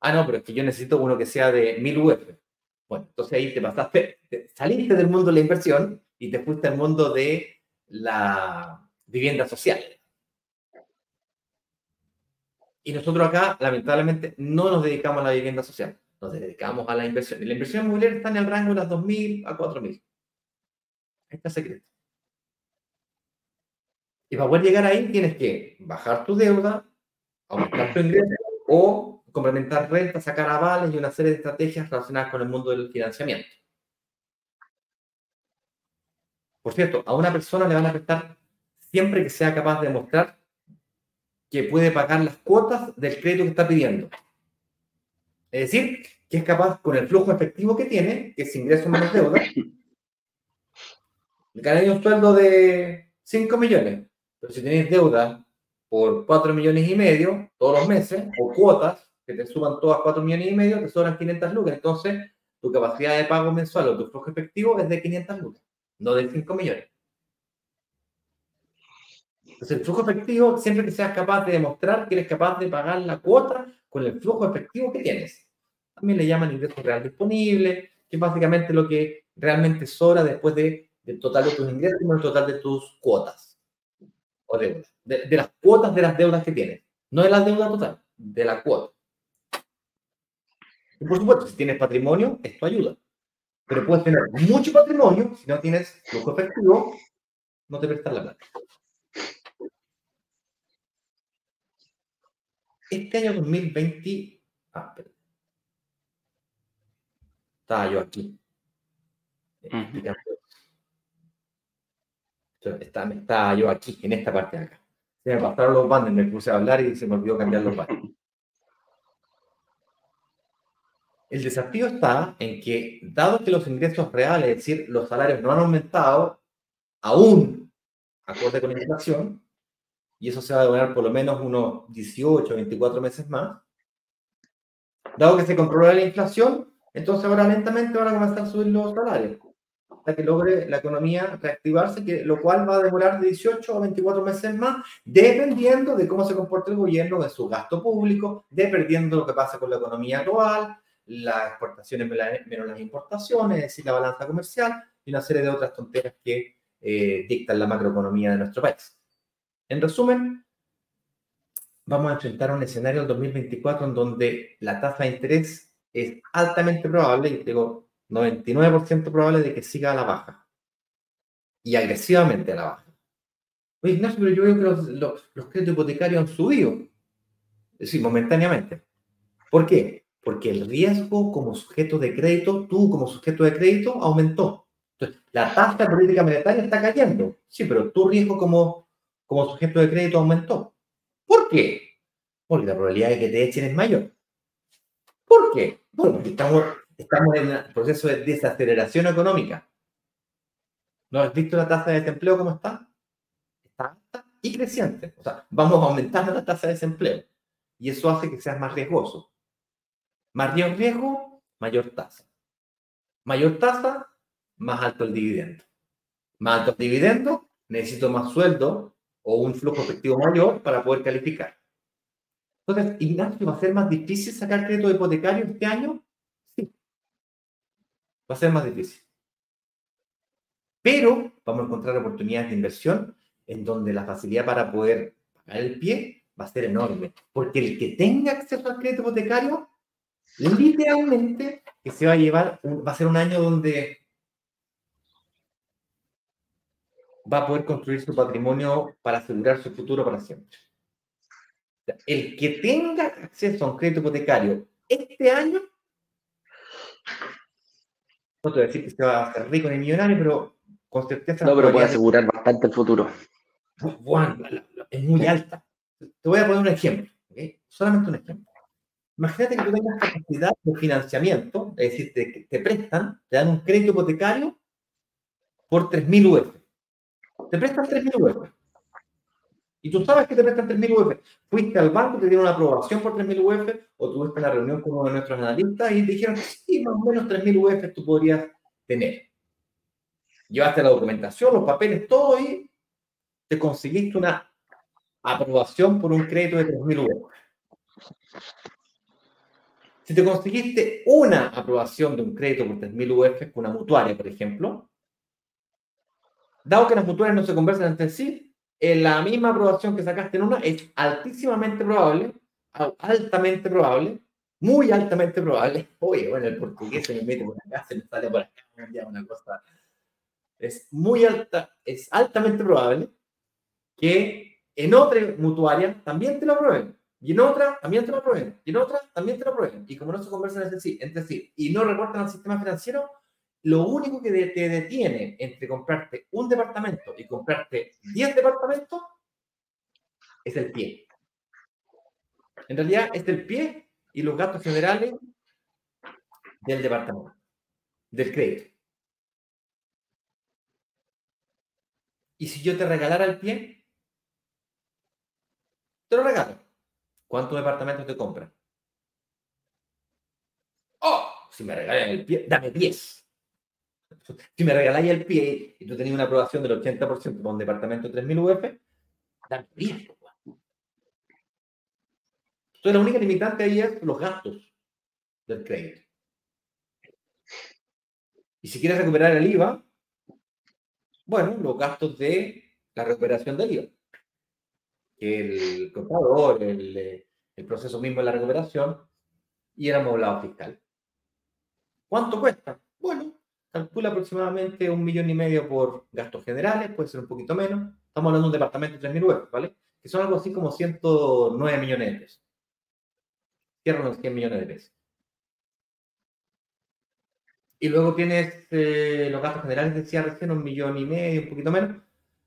Ah, no, pero es que yo necesito uno que sea de 1.000 UF. Bueno, entonces ahí te pasaste, saliste del mundo de la inversión y te fuiste al mundo de la vivienda social. Y nosotros acá, lamentablemente, no nos dedicamos a la vivienda social, nos dedicamos a la inversión. Y la inversión inmobiliaria está en el rango de las 2.000 a 4.000. Ahí está secreto. Y para poder llegar ahí tienes que bajar tu deuda, aumentar tu ingreso o complementar renta, sacar avales y una serie de estrategias relacionadas con el mundo del financiamiento. Por cierto, a una persona le van a prestar siempre que sea capaz de demostrar que puede pagar las cuotas del crédito que está pidiendo. Es decir, que es capaz, con el flujo efectivo que tiene, que es ingreso menos deuda, ganar un sueldo de 5 millones. Pero si tenéis deuda por 4 millones y medio todos los meses, o cuotas, que te suban todas 4 millones y medio, te sobran 500 lucas. Entonces, tu capacidad de pago mensual o tu flujo efectivo es de 500 lucas, no de 5 millones. Entonces, el flujo efectivo, siempre que seas capaz de demostrar que eres capaz de pagar la cuota con el flujo efectivo que tienes. También le llaman ingreso real disponible, que es básicamente lo que realmente sobra después de, del total de tus ingresos y el total de tus cuotas o deudas. De, de las cuotas de las deudas que tienes. No de la deuda total, de la cuota. Y por supuesto, si tienes patrimonio, esto ayuda. Pero puedes tener mucho patrimonio, si no tienes flujo efectivo, no te prestas la plata. Este año 2020... Ah, espera. Estaba yo aquí. Estaba, yo aquí, en esta parte de acá. Se me pasaron los bandes, me puse a hablar y se me olvidó cambiar los bandes. El desafío está en que, dado que los ingresos reales, es decir, los salarios no han aumentado, aún acorde con la inflación, y eso se va a demorar por lo menos unos 18, 24 meses más, dado que se controla la inflación, entonces ahora lentamente van a comenzar a subir los salarios. hasta que logre la economía reactivarse, que, lo cual va a demorar de 18 a 24 meses más, dependiendo de cómo se comporte el gobierno en su gasto público, dependiendo de lo que pasa con la economía global, las exportaciones menos las importaciones, es decir, la balanza comercial y una serie de otras tonteras que eh, dictan la macroeconomía de nuestro país. En resumen, vamos a enfrentar un escenario en 2024 en donde la tasa de interés es altamente probable, y digo 99% probable de que siga a la baja. Y agresivamente a la baja. Oye, Ignacio, pero yo veo que los, los, créditos hipotecarios han subido. Es decir, momentáneamente. ¿Por qué? Porque el riesgo como sujeto de crédito, tú como sujeto de crédito, aumentó. Entonces, la tasa política monetaria está cayendo. Sí, pero tu riesgo como, como sujeto de crédito aumentó. ¿Por qué? Porque la probabilidad de que te echen es mayor. ¿Por qué? Bueno, porque estamos, estamos en un proceso de desaceleración económica. ¿No has visto la tasa de desempleo cómo está? Está alta y creciente. O sea, vamos aumentando la tasa de desempleo. Y eso hace que sea más riesgoso. Mayor riesgo, mayor tasa. Mayor tasa, más alto el dividendo. Más alto el dividendo, necesito más sueldo o un flujo efectivo mayor para poder calificar. Entonces, Ignacio, ¿va a ser más difícil sacar crédito hipotecario este año? Sí. Va a ser más difícil. Pero vamos a encontrar oportunidades de inversión en donde la facilidad para poder pagar el pie va a ser enorme. Porque el que tenga acceso al crédito hipotecario, literalmente que se va a llevar, va a ser un año donde va a poder construir su patrimonio para asegurar su futuro para siempre. El que tenga acceso a un crédito hipotecario este año, no te voy a decir que se va a hacer rico ni millonario, pero con certeza. No, pero puede asegurar bastante el futuro. Bueno, es muy alta. Te voy a poner un ejemplo, solamente un ejemplo. Imagínate que tú tengas capacidad de financiamiento, es decir, te, prestan, te dan un crédito hipotecario por 3.000 UF. Te prestan 3.000 UF. Y tú sabes que te prestan 3.000 UF. Fuiste al banco, te dieron una aprobación por 3.000 UF, o tuviste la reunión con uno de nuestros analistas y te dijeron, sí, más o menos 3.000 UF tú podrías tener. Llevaste la documentación, los papeles, todo y te conseguiste una aprobación por un crédito de 3.000 UF. Si te conseguiste una aprobación de un crédito por 3.000 UF con una mutuaria, por ejemplo, dado que las mutuarias no se conversan entre sí, en la misma aprobación que sacaste en una, es altísimamente probable, altamente probable, muy altamente probable. Oye, bueno, el portugués se me mete por acá, se me sale por acá, una cosa. Es muy alta, es altamente probable que en otra mutuaria también te lo aprueben. Y en otra también te lo aprueben. Y en otra también te lo aprueben. Y como no se conversan entre sí, entre sí y no reportan al sistema financiero, lo único que te detiene entre comprarte un departamento y comprarte 10 departamentos es el pie. En realidad es el pie y los gastos generales del departamento, del crédito. Y si yo te regalara el pie, te lo regalo. ¿Cuántos departamentos te compran? Oh, si me regalan el pie, dame 10. Si me regaláis el pie y tú tenías una aprobación del 80% para un departamento de 3.000 UF, dame riesgo. Entonces, la única limitante ahí es los gastos del crédito. Y si quieres recuperar el IVA, bueno, los gastos de la recuperación del IVA. El contador, el, el proceso mismo de la recuperación y el amoblado fiscal. ¿Cuánto cuesta? Bueno, calcula aproximadamente un millón y medio por gastos generales, puede ser un poquito menos. Estamos hablando de un departamento de 3.000 euros, ¿vale? Que son algo así como 109 millones de pesos. Cierran los 100 millones de pesos. Y luego tienes eh, los gastos generales, decía recién, un millón y medio, un poquito menos,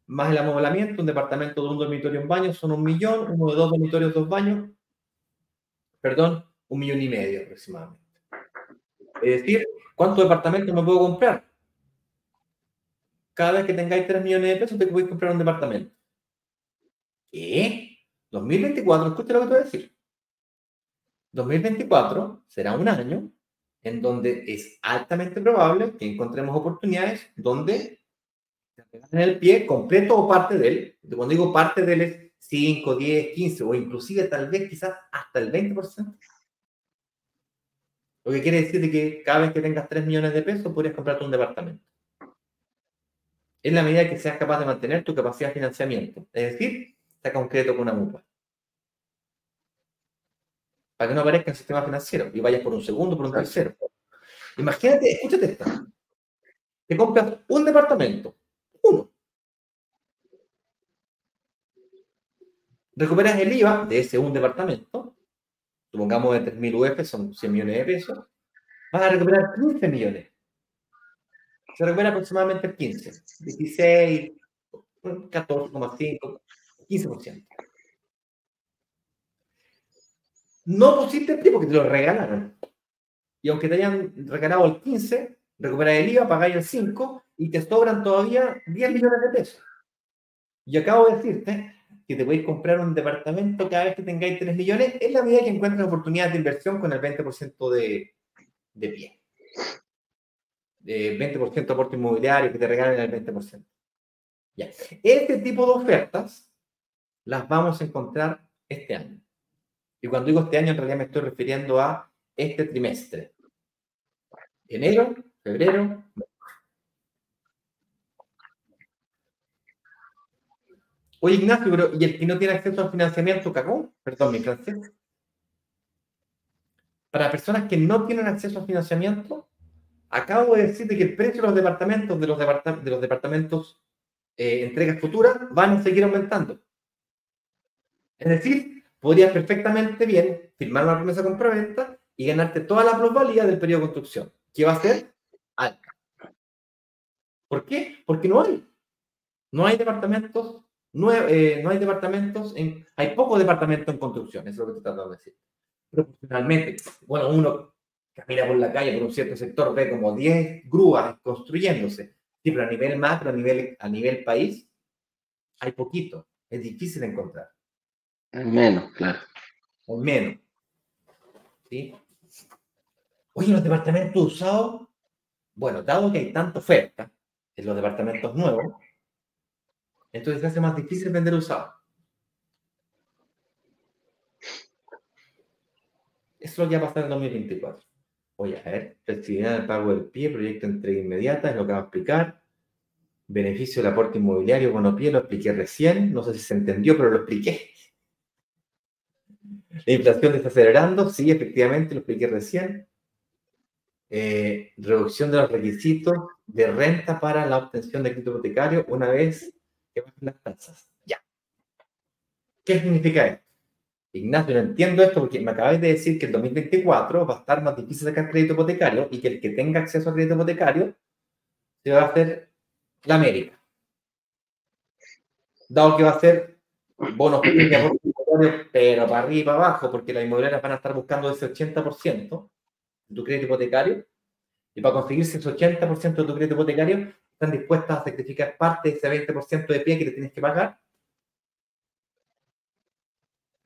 más el amoblamiento, un departamento de un dormitorio, un baño, son un millón, uno de dos dormitorios, dos baños, perdón, un millón y medio aproximadamente. Es decir, ¿Cuántos departamentos me puedo comprar? Cada vez que tengáis 3 millones de pesos, te podéis comprar un departamento. ¿Qué? 2024, escucha lo que te voy a decir. 2024 será un año en donde es altamente probable que encontremos oportunidades donde en el pie completo o parte de él. Cuando digo parte de él es 5, 10, 15 o inclusive tal vez quizás hasta el 20%. Lo que quiere decir que cada vez que tengas 3 millones de pesos podrías comprarte un departamento. En la medida que seas capaz de mantener tu capacidad de financiamiento. Es decir, saca un crédito con una mutua. Para que no aparezca el sistema financiero y vayas por un segundo, por un tercero. Imagínate, escúchate esta. Te compras un departamento, uno. Recuperas el IVA de ese un departamento, supongamos de 3.000 UF, son 100 millones de pesos, vas a recuperar 15 millones. Se recupera aproximadamente el 15, 16, 14,5, 15%. No pusiste el porque te lo regalaron. Y aunque te hayan regalado el 15, recuperas el IVA, pagáis el 5 y te sobran todavía 10 millones de pesos. Y acabo de decirte que te podéis comprar un departamento cada vez que tengáis 3 millones en la medida que encuentres oportunidades de inversión con el 20% de, de pie. De 20% aporte inmobiliario que te regalen el 20%. Ya. Este tipo de ofertas las vamos a encontrar este año. Y cuando digo este año, en realidad me estoy refiriendo a este trimestre. Enero, febrero. Oye, Ignacio, pero ¿y el que no tiene acceso al financiamiento cagó? Perdón, mi francés. Para personas que no tienen acceso al financiamiento, acabo de decirte que el precio de los departamentos, de los, de los departamentos eh, entregas futuras, van a seguir aumentando. Es decir, podrías perfectamente bien firmar una promesa compraventa y ganarte toda la plusvalía del periodo de construcción, ¿Qué va a ser alta. ¿Por qué? Porque no hay. No hay departamentos, no, eh, no hay departamentos, en, hay pocos departamentos en construcción, eso es lo que te tratando de decir. Proporcionalmente, bueno, uno camina por la calle, por un cierto sector, ve como 10 grúas construyéndose. Sí, pero a nivel macro, a nivel, a nivel país, hay poquito. Es difícil encontrar. Menos, claro. O menos. ¿Sí? Oye, los departamentos usados, bueno, dado que hay tanta oferta en los departamentos nuevos, entonces se hace más difícil vender usado. Eso es lo que va a pasar en 2024. Oye, a ver, flexibilidad del pago del pie, proyecto de entrega inmediata, es lo que va a explicar. Beneficio del aporte inmobiliario, bono pie, lo expliqué recién. No sé si se entendió, pero lo expliqué. La inflación desacelerando, sí, efectivamente, lo expliqué recién. Eh, reducción de los requisitos de renta para la obtención de crédito hipotecario una vez que bajen las tasas. Ya. ¿Qué significa esto? Ignacio, no entiendo esto porque me acabáis de decir que el 2024 va a estar más difícil sacar crédito hipotecario y que el que tenga acceso a crédito hipotecario se va a hacer la América. Dado que va a ser bonos pero para arriba y para abajo, porque las inmobiliarias van a estar buscando ese 80% de tu crédito hipotecario, y para conseguirse ese 80% de tu crédito hipotecario, están dispuestas a sacrificar parte de ese 20% de pie que le tienes que pagar.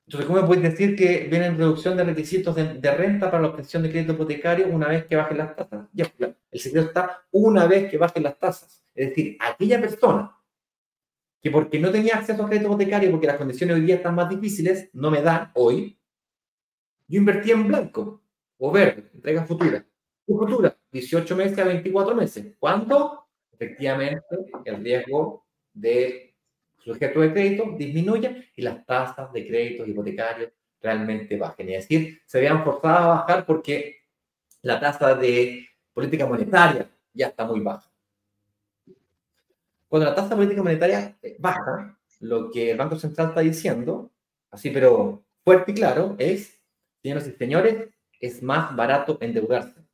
Entonces, ¿cómo puedes decir que viene reducción de requisitos de, renta para la obtención de crédito hipotecario una vez que bajen las tasas? Ya, el secreto está una vez que bajen las tasas. Es decir, aquella persona que porque no tenía acceso a crédito hipotecario, porque las condiciones hoy día están más difíciles, no me dan hoy, yo invertí en blanco o verde, entrega futura. futura, 18 meses a 24 meses. ¿Cuándo? Efectivamente, el riesgo de sujeto de crédito disminuye y las tasas de créditos hipotecarios realmente bajen. Es decir, se vean forzadas a bajar porque la tasa de política monetaria ya está muy baja. Cuando la tasa política monetaria eh, baja, lo que el Banco Central está diciendo, así pero fuerte y claro, es, señoras y señores, es más barato endeudarse.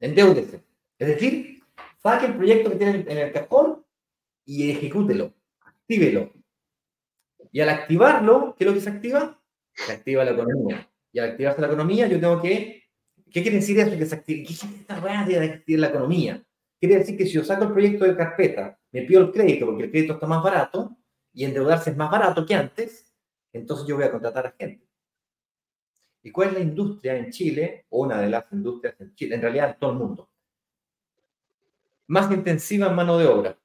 Endeúdese. Es decir, saque el proyecto que tiene en el cajón y ejecútelo, actívelo. Y al activarlo, ¿qué es lo que se activa? Se activa la economía. Y al activarse la economía, yo tengo que. ¿Qué quiere decir eso que se active? ¿Qué es esta de activar la economía? Quiere decir que si yo saco el proyecto de carpeta, me pido el crédito porque el crédito está más barato y endeudarse es más barato que antes, entonces yo voy a contratar a gente. ¿Y cuál es la industria en Chile, una de las industrias en Chile, en realidad en todo el mundo? Más intensiva en mano de obra,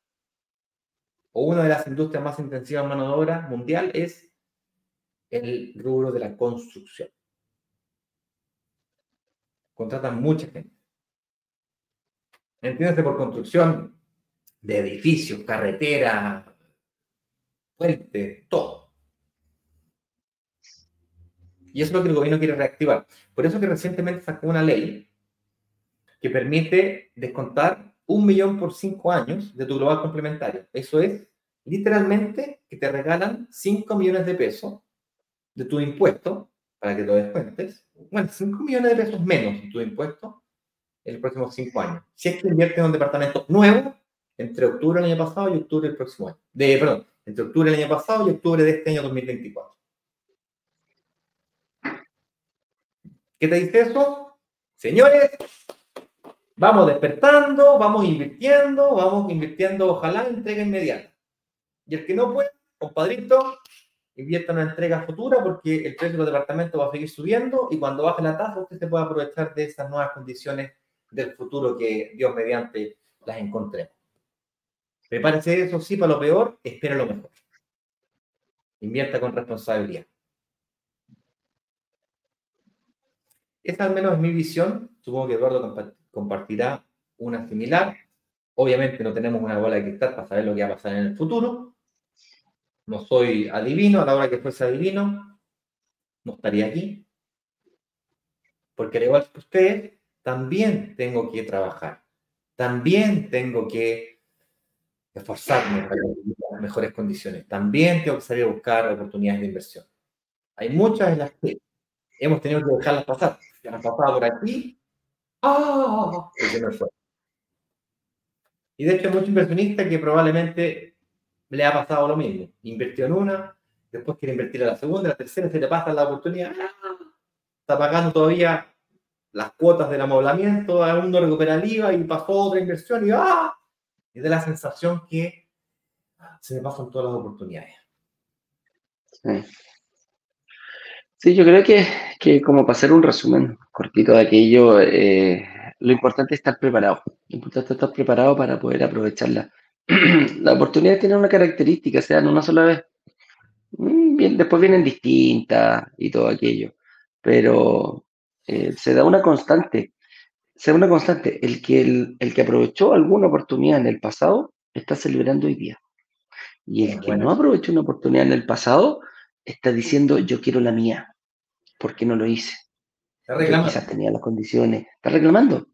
o una de las industrias más intensivas en mano de obra mundial es el rubro de la construcción. Contratan mucha gente. Entiéndase por construcción de edificios, carreteras, puentes, todo. Y eso es lo que el gobierno quiere reactivar. Por eso que recientemente sacó una ley que permite descontar un millón por cinco años de tu global complementario. Eso es literalmente que te regalan 5 millones de pesos de tu impuesto para que lo descuentes. Bueno, 5 millones de pesos menos de tu impuesto en los próximos 5 años. Si es que inviertes en un departamento nuevo entre octubre del año pasado y octubre del próximo año. De, perdón, entre octubre del año pasado y octubre de este año 2024. ¿Qué te dice eso? Señores, vamos despertando, vamos invirtiendo, vamos invirtiendo, ojalá entrega inmediata. Y el que no puede, compadrito, invierta en una entrega futura porque el precio de los departamentos va a seguir subiendo y cuando baje la tasa usted se puede aprovechar de esas nuevas condiciones del futuro que Dios mediante las encontremos. Prepárese eso sí para lo peor, espera lo mejor. Invierta con responsabilidad. Esta al menos es mi visión. Supongo que Eduardo compartirá una similar. Obviamente no tenemos una bola de cristal para saber lo que va a pasar en el futuro. No soy adivino, a la hora que fuese adivino, no estaría aquí. Porque al igual que ustedes, también tengo que trabajar. También tengo que esforzarme para las mejores condiciones. También tengo que salir a buscar oportunidades de inversión. Hay muchas en las que hemos tenido que dejarlas pasar. Se han pasado por aquí. Y de hecho, hay muchos inversionistas que probablemente le ha pasado lo mismo. Invirtió en una, después quiere invertir en la segunda, la tercera, se le pasa la oportunidad. Está pagando todavía las cuotas del amoblamiento, aún no recupera el IVA y pasó otra inversión y ¡ah! Y da la sensación que se le pasan todas las oportunidades. Sí. Yo creo que, que, como para hacer un resumen cortito de aquello, eh, lo importante es estar preparado. Lo importante es estar preparado para poder aprovecharla la oportunidad tiene una característica, se dan una sola vez. Mm, bien, después vienen distintas y todo aquello, pero eh, se da una constante. Se da una constante. El que, el, que aprovechó alguna oportunidad en el pasado está celebrando hoy día. Y el que no aprovechó una oportunidad en el pasado está diciendo yo quiero la mía. ¿Por qué no lo hice? Está reclamando. quizás tenía las condiciones. Está reclamando.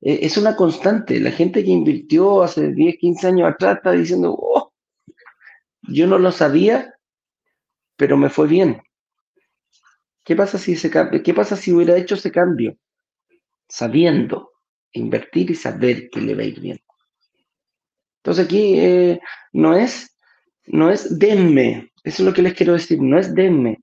Eh, es una constante. La gente que invirtió hace 10, 15 años atrás está diciendo, oh, yo no lo sabía, pero me fue bien. ¿Qué pasa si ese ¿Qué pasa si hubiera hecho ese cambio? Sabiendo invertir y saber que le va a ir bien. Entonces aquí eh, no es, no es denme, eso es lo que les quiero decir, no es denme.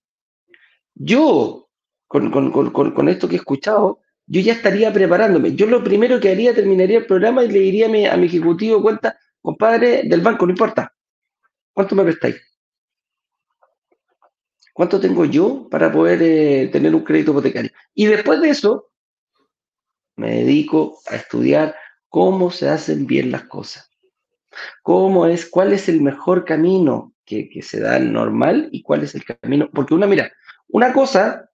Yo, con, con esto que he escuchado, yo ya estaría preparándome. Yo lo primero que haría, terminaría el programa y le diría a mi, a mi ejecutivo cuenta, compadre, del banco, no importa. ¿Cuánto me prestáis? ¿Cuánto tengo yo para poder eh, tener un crédito hipotecario? Y después de eso, me dedico a estudiar cómo se hacen bien las cosas. Cómo es, cuál es el mejor camino que, que se da normal y cuál es el camino. Porque una, mira, una cosa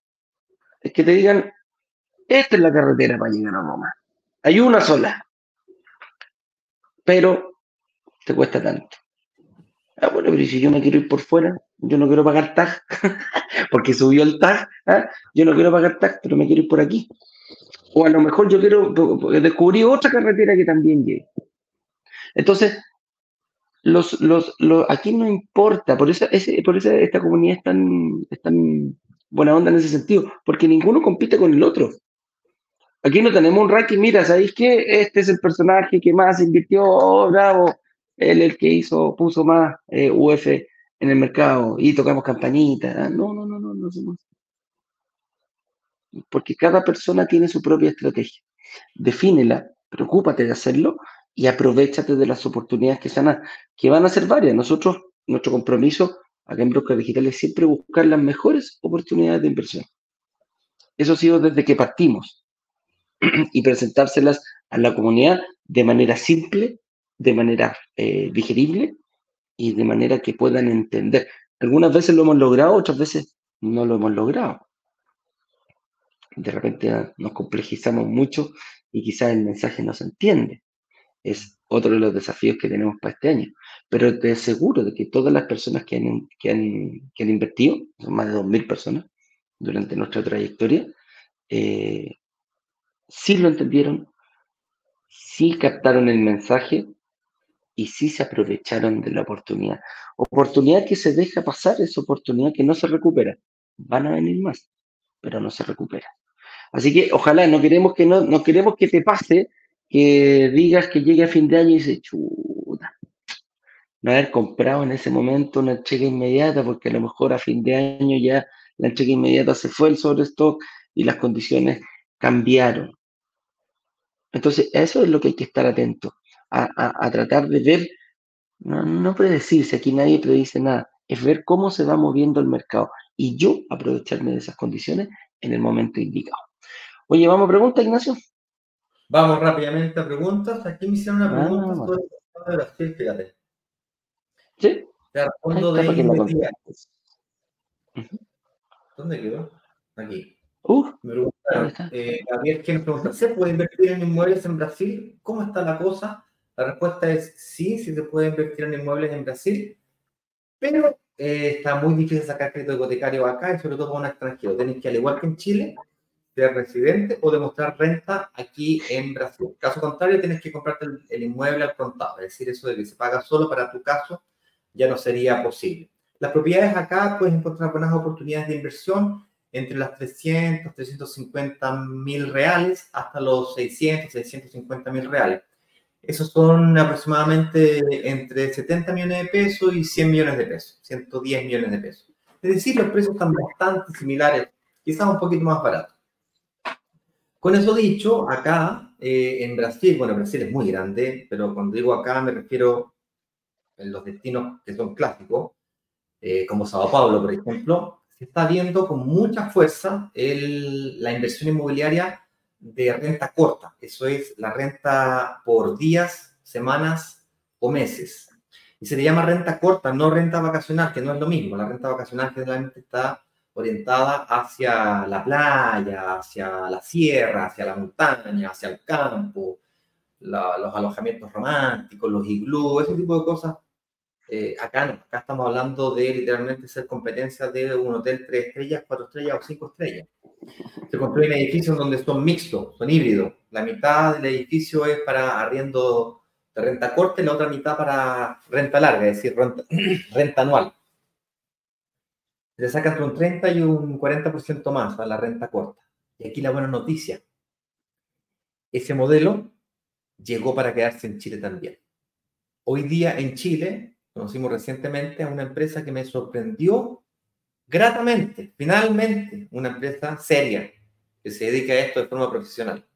es que te digan, esta es la carretera para llegar a Roma. Hay una sola. Pero te cuesta tanto. Ah, bueno, pero si yo me quiero ir por fuera, yo no quiero pagar tag, porque subió el tag, ¿ah? yo no quiero pagar tag, pero me quiero ir por aquí. O a lo mejor yo quiero descubrir otra carretera que también llegue. Entonces, los, los, aquí no importa, por eso, por eso esta comunidad es tan, es tan buena onda en ese sentido, porque ninguno compite con el otro. Aquí no tenemos un ranking, mira, ¿sabéis qué? Este es el personaje que más invirtió, oh, bravo, él el que hizo, puso más eh, UF en el mercado y tocamos campanita. Ah, no, no, no, no, no somos. Porque cada persona tiene su propia estrategia. Defínela, preocúpate de hacerlo y aprovechate de las oportunidades que, van a, que van a ser varias. Nosotros, nuestro compromiso acá en Brokers Digitales es siempre buscar las mejores oportunidades de inversión. Eso ha sido desde que partimos. y presentárselas a la comunidad de manera simple, de manera eh, digerible y de manera que puedan entender. Algunas veces lo hemos logrado, otras veces no lo hemos logrado. De repente ah, nos complejizamos mucho y quizás el mensaje no se entiende. Es otro de los desafíos que tenemos para este año. Pero te aseguro de que todas las personas que han, que han, que han invertido, son más de 2.000 personas durante nuestra trayectoria, eh, sí lo entendieron, sí captaron el mensaje y sí se aprovecharon de la oportunidad. Oportunidad que se deja pasar es oportunidad que no se recupera. Van a venir más, pero no se recupera. Así que ojalá, no queremos que, no, no queremos que te pase que digas que llegue a fin de año y dices, chuta, no haber comprado en ese momento una cheque inmediata, porque a lo mejor a fin de año ya la cheque inmediata se fue el sobrestock y las condiciones cambiaron. Entonces, eso es lo que hay que estar atento, a, tratar de ver, no, no predecirse, aquí nadie predice nada, es ver cómo se va moviendo el mercado y yo aprovecharme de esas condiciones en el momento indicado. Oye, vamos a preguntas, Ignacio. Vamos rápidamente a preguntas. Aquí me hicieron una pregunta sobre el de Brasil, fíjate. Sí. Respondo de ¿Dónde quedó? Aquí. Uh, me preguntaron, eh, Gabriel, ¿quién pregunta? ¿Se puede invertir en inmuebles en Brasil? ¿Cómo está la cosa? La respuesta es sí, sí se puede invertir en inmuebles en Brasil, pero eh, está muy difícil sacar crédito hipotecario acá y sobre todo para un extranjero. Tienes que, al igual que en Chile, ser residente o demostrar renta aquí en Brasil. Caso contrario, tienes que comprarte el, el inmueble al contado, es decir, eso de que se paga solo para tu caso ya no sería posible. Las propiedades acá puedes encontrar buenas oportunidades de inversión entre las 300, 350 mil reales hasta los 600, 650 mil reales. Esos son aproximadamente entre 70 millones de pesos y 100 millones de pesos, 110 millones de pesos. Es decir, los precios están bastante similares, quizás un poquito más baratos. Con eso dicho, acá eh, en Brasil, bueno, Brasil es muy grande, pero cuando digo acá me refiero en los destinos que son clásicos, eh, como Sao Paulo, por ejemplo, se está viendo con mucha fuerza el, la inversión inmobiliaria de renta corta. Eso es la renta por días, semanas o meses. Y se le llama renta corta, no renta vacacional, que no es lo mismo. La renta vacacional generalmente está orientada hacia la playa, hacia la sierra, hacia la montaña, hacia el campo, los alojamientos románticos, los iglús, ese tipo de cosas eh, acá no, acá estamos hablando de literalmente ser competencia de un hotel tres estrellas, cuatro estrellas o cinco estrellas. Se construyen edificios donde son mixtos, son híbridos. La mitad del edificio es para arriendo de renta corta y la otra mitad para renta larga, es decir, renta, renta anual. Se saca entre un 30 y un 40% más a la renta corta. Y aquí la buena noticia. Ese modelo llegó para quedarse en Chile también. Hoy día en Chile Conocimos recientemente a una empresa que me sorprendió gratamente, finalmente, una empresa seria que se dedica a esto de forma profesional.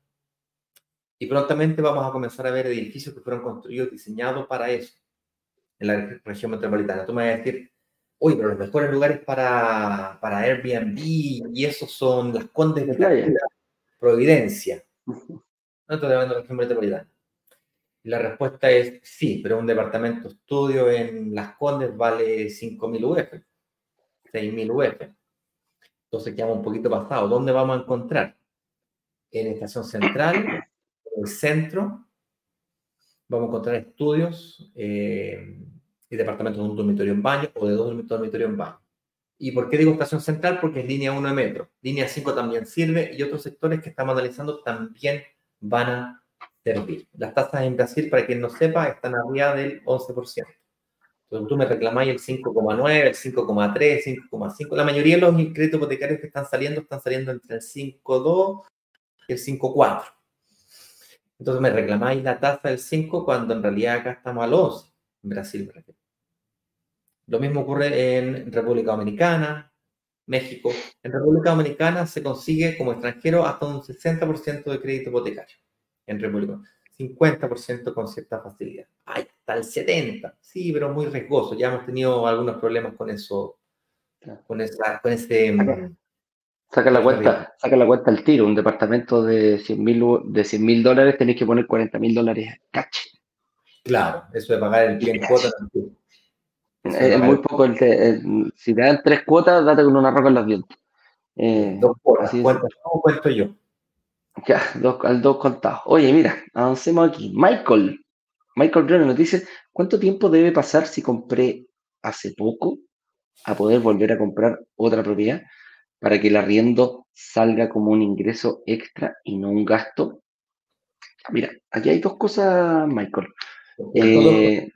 Y prontamente vamos a comenzar a ver edificios que fueron construidos, diseñados para eso, en la región metropolitana. Tú me vas a decir, uy, pero los mejores lugares para, para Airbnb y esos son las Condes de la Providencia. No estoy hablando de la región metropolitana. La respuesta es sí, pero un departamento estudio en Las Condes vale 5.000 UF, 6.000 UF. Entonces quedamos un poquito pasado. ¿Dónde vamos a encontrar? En Estación Central, en el centro, vamos a encontrar estudios eh, y departamentos de un dormitorio en baño o de dos dormitorios en baño. ¿Y por qué digo estación central? Porque es línea 1 de metro. Línea 5 también sirve y otros sectores que estamos analizando también van a Las tasas en Brasil, para quien no sepa, están arriba del 11%. Entonces tú me reclamáis el 5,9, el 5,3, 5,5. La mayoría de los créditos hipotecarios que están saliendo están saliendo entre el 5,2 y el 5,4. Entonces me reclamáis la tasa del 5 cuando en realidad acá estamos al 11, en Brasil. Lo mismo ocurre en República Dominicana, México. En República Dominicana se consigue como extranjero hasta un 60% de crédito hipotecario en República 50% con cierta facilidad. Ay, hasta el 70%. Sí, pero muy riesgoso. Ya hemos tenido algunos problemas con eso, con, esa, con ese, Saca la, cuenta, saca la cuenta al tiro. Un departamento de 100 mil dólares tenéis que poner 40 mil dólares caché. Claro, eso de pagar el bien cuota. Es muy poco. El, si te dan tres cuotas, date con una roca en los dientes. Eh, dos cuotas. ¿Cómo cuento yo? Ya, dos, al dos contados. Oye, mira, avancemos aquí. Michael. Michael Brenner nos dice, ¿cuánto tiempo debe pasar si compré hace poco a poder volver a comprar otra propiedad para que el arriendo salga como un ingreso extra y no un gasto? Mira, aquí hay dos cosas, Michael. Eh,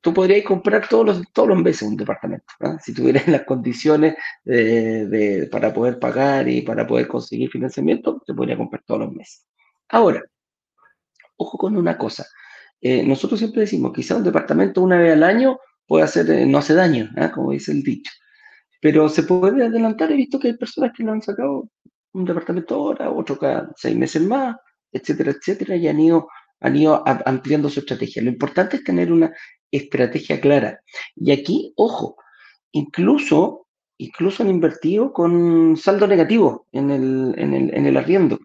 tú podrías comprar todos los, todos los meses un departamento, si tuvieras las condiciones de, para poder pagar y para poder conseguir financiamiento, te podría comprar todos los meses. Ahora, ojo con una cosa. Eh, nosotros siempre decimos, quizá un departamento una vez al año puede hacer, eh, no hace daño, como dice el dicho. Pero se puede adelantar. He visto que hay personas que lo han sacado un departamento ahora, otro cada seis meses más, etcétera, etcétera, y han ido, han ido ampliando su estrategia. Lo importante es tener una estrategia clara. Y aquí, ojo, incluso, incluso han invertido con saldo negativo en el, en el, en el arriendo.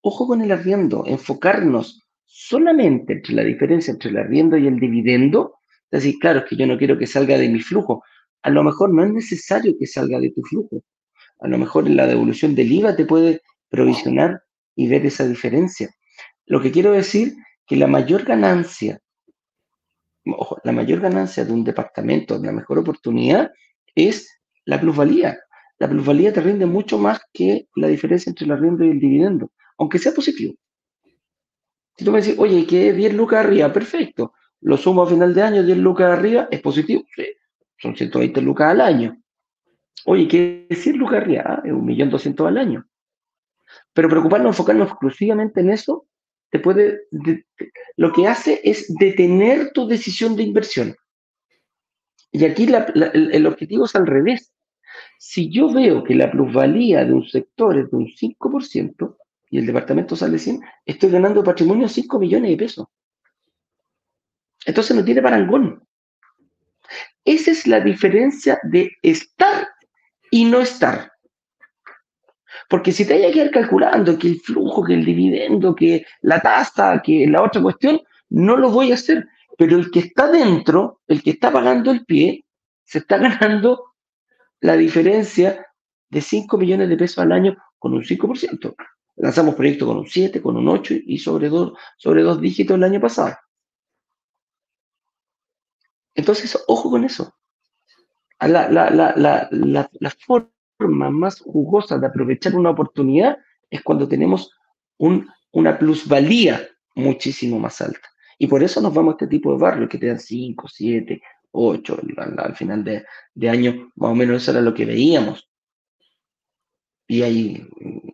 Ojo con el arriendo, enfocarnos solamente entre la diferencia entre el arriendo y el dividendo. Es decir, claro, es que yo no quiero que salga de mi flujo. A lo mejor no es necesario que salga de tu flujo. A lo mejor en la devolución del IVA te puede provisionar y ver esa diferencia. Lo que quiero decir que la mayor ganancia ojo, la mayor ganancia de un departamento, la mejor oportunidad, es la plusvalía. La plusvalía te rinde mucho más que la diferencia entre el arriendo y el dividendo, aunque sea positivo. Si tú me dices, oye, que 10 lucas arriba, perfecto. Lo sumo a final de año, 10 lucas arriba, es positivo. Sí, son 120 lucas al año. Oye, ¿qué 100 lucas arriba? Ah, es 1.200.000 al año. Pero preocuparnos, enfocarnos exclusivamente en eso, lo que hace es detener tu decisión de inversión. Y aquí el, objetivo es al revés. Si yo veo que la plusvalía de un sector es de un 5% y el departamento sale 100, estoy ganando patrimonio 5 millones de pesos. Entonces no tiene parangón. Esa es la diferencia de estar y no estar. Porque si te haya que ir calculando que el flujo, que el dividendo, que la tasa, que la otra cuestión, no lo voy a hacer. Pero el que está dentro, el que está pagando el pie, se está ganando la diferencia de 5 millones de pesos al año con un 5%. Lanzamos proyectos con un 7, con un 8 y sobre dos, sobre dos dígitos el año pasado. Entonces, ojo con eso. La, la, la, la forma forma más jugosa de aprovechar una oportunidad es cuando tenemos un, una plusvalía muchísimo más alta. Y por eso nos vamos a este tipo de barrios que te dan 5, 7, 8 al, final de, de, año, más o menos eso era lo que veíamos. Y ahí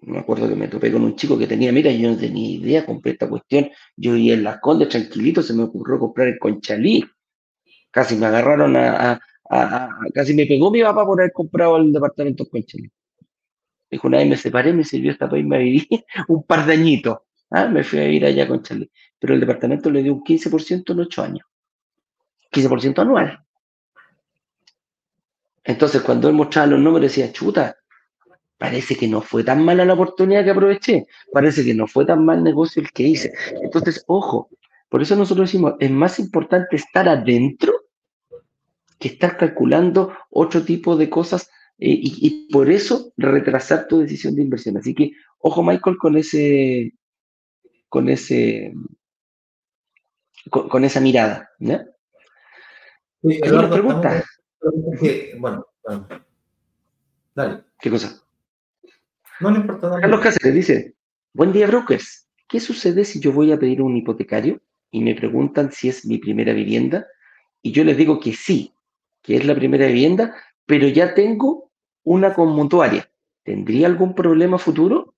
me acuerdo que me topé con un chico que tenía, mira, yo no tenía idea, compré esta cuestión, yo iba en Las Condes tranquilito, se me ocurrió comprar el Conchalí. Casi me agarraron a, casi me pegó mi papá por haber comprado el departamento con Chile. Dijo, una vez me separé, me sirvió esta país, me viví un par de añitos. ¿ah? Me fui a ir allá con Chile. Pero el departamento le dio un 15% en 8 años. 15% anual. Entonces, cuando él mostraba los números, decía, chuta, parece que no fue tan mala la oportunidad que aproveché. Parece que no fue tan mal negocio el que hice. Entonces, ojo, por eso nosotros decimos, es más importante estar adentro que estás calculando otro tipo de cosas eh, y, por eso retrasar tu decisión de inversión. Así que, ojo Michael con ese, con ese, con, esa mirada. ¿ya? Sí, pregunta? bueno, dale. ¿Qué cosa? No, no importa. Dale. Carlos Cáceres dice, buen día brokers. ¿Qué sucede si yo voy a pedir un hipotecario y me preguntan si es mi primera vivienda? Y yo les digo que sí, que es la primera vivienda, pero ya tengo una conmutuaria. ¿Tendría algún problema futuro?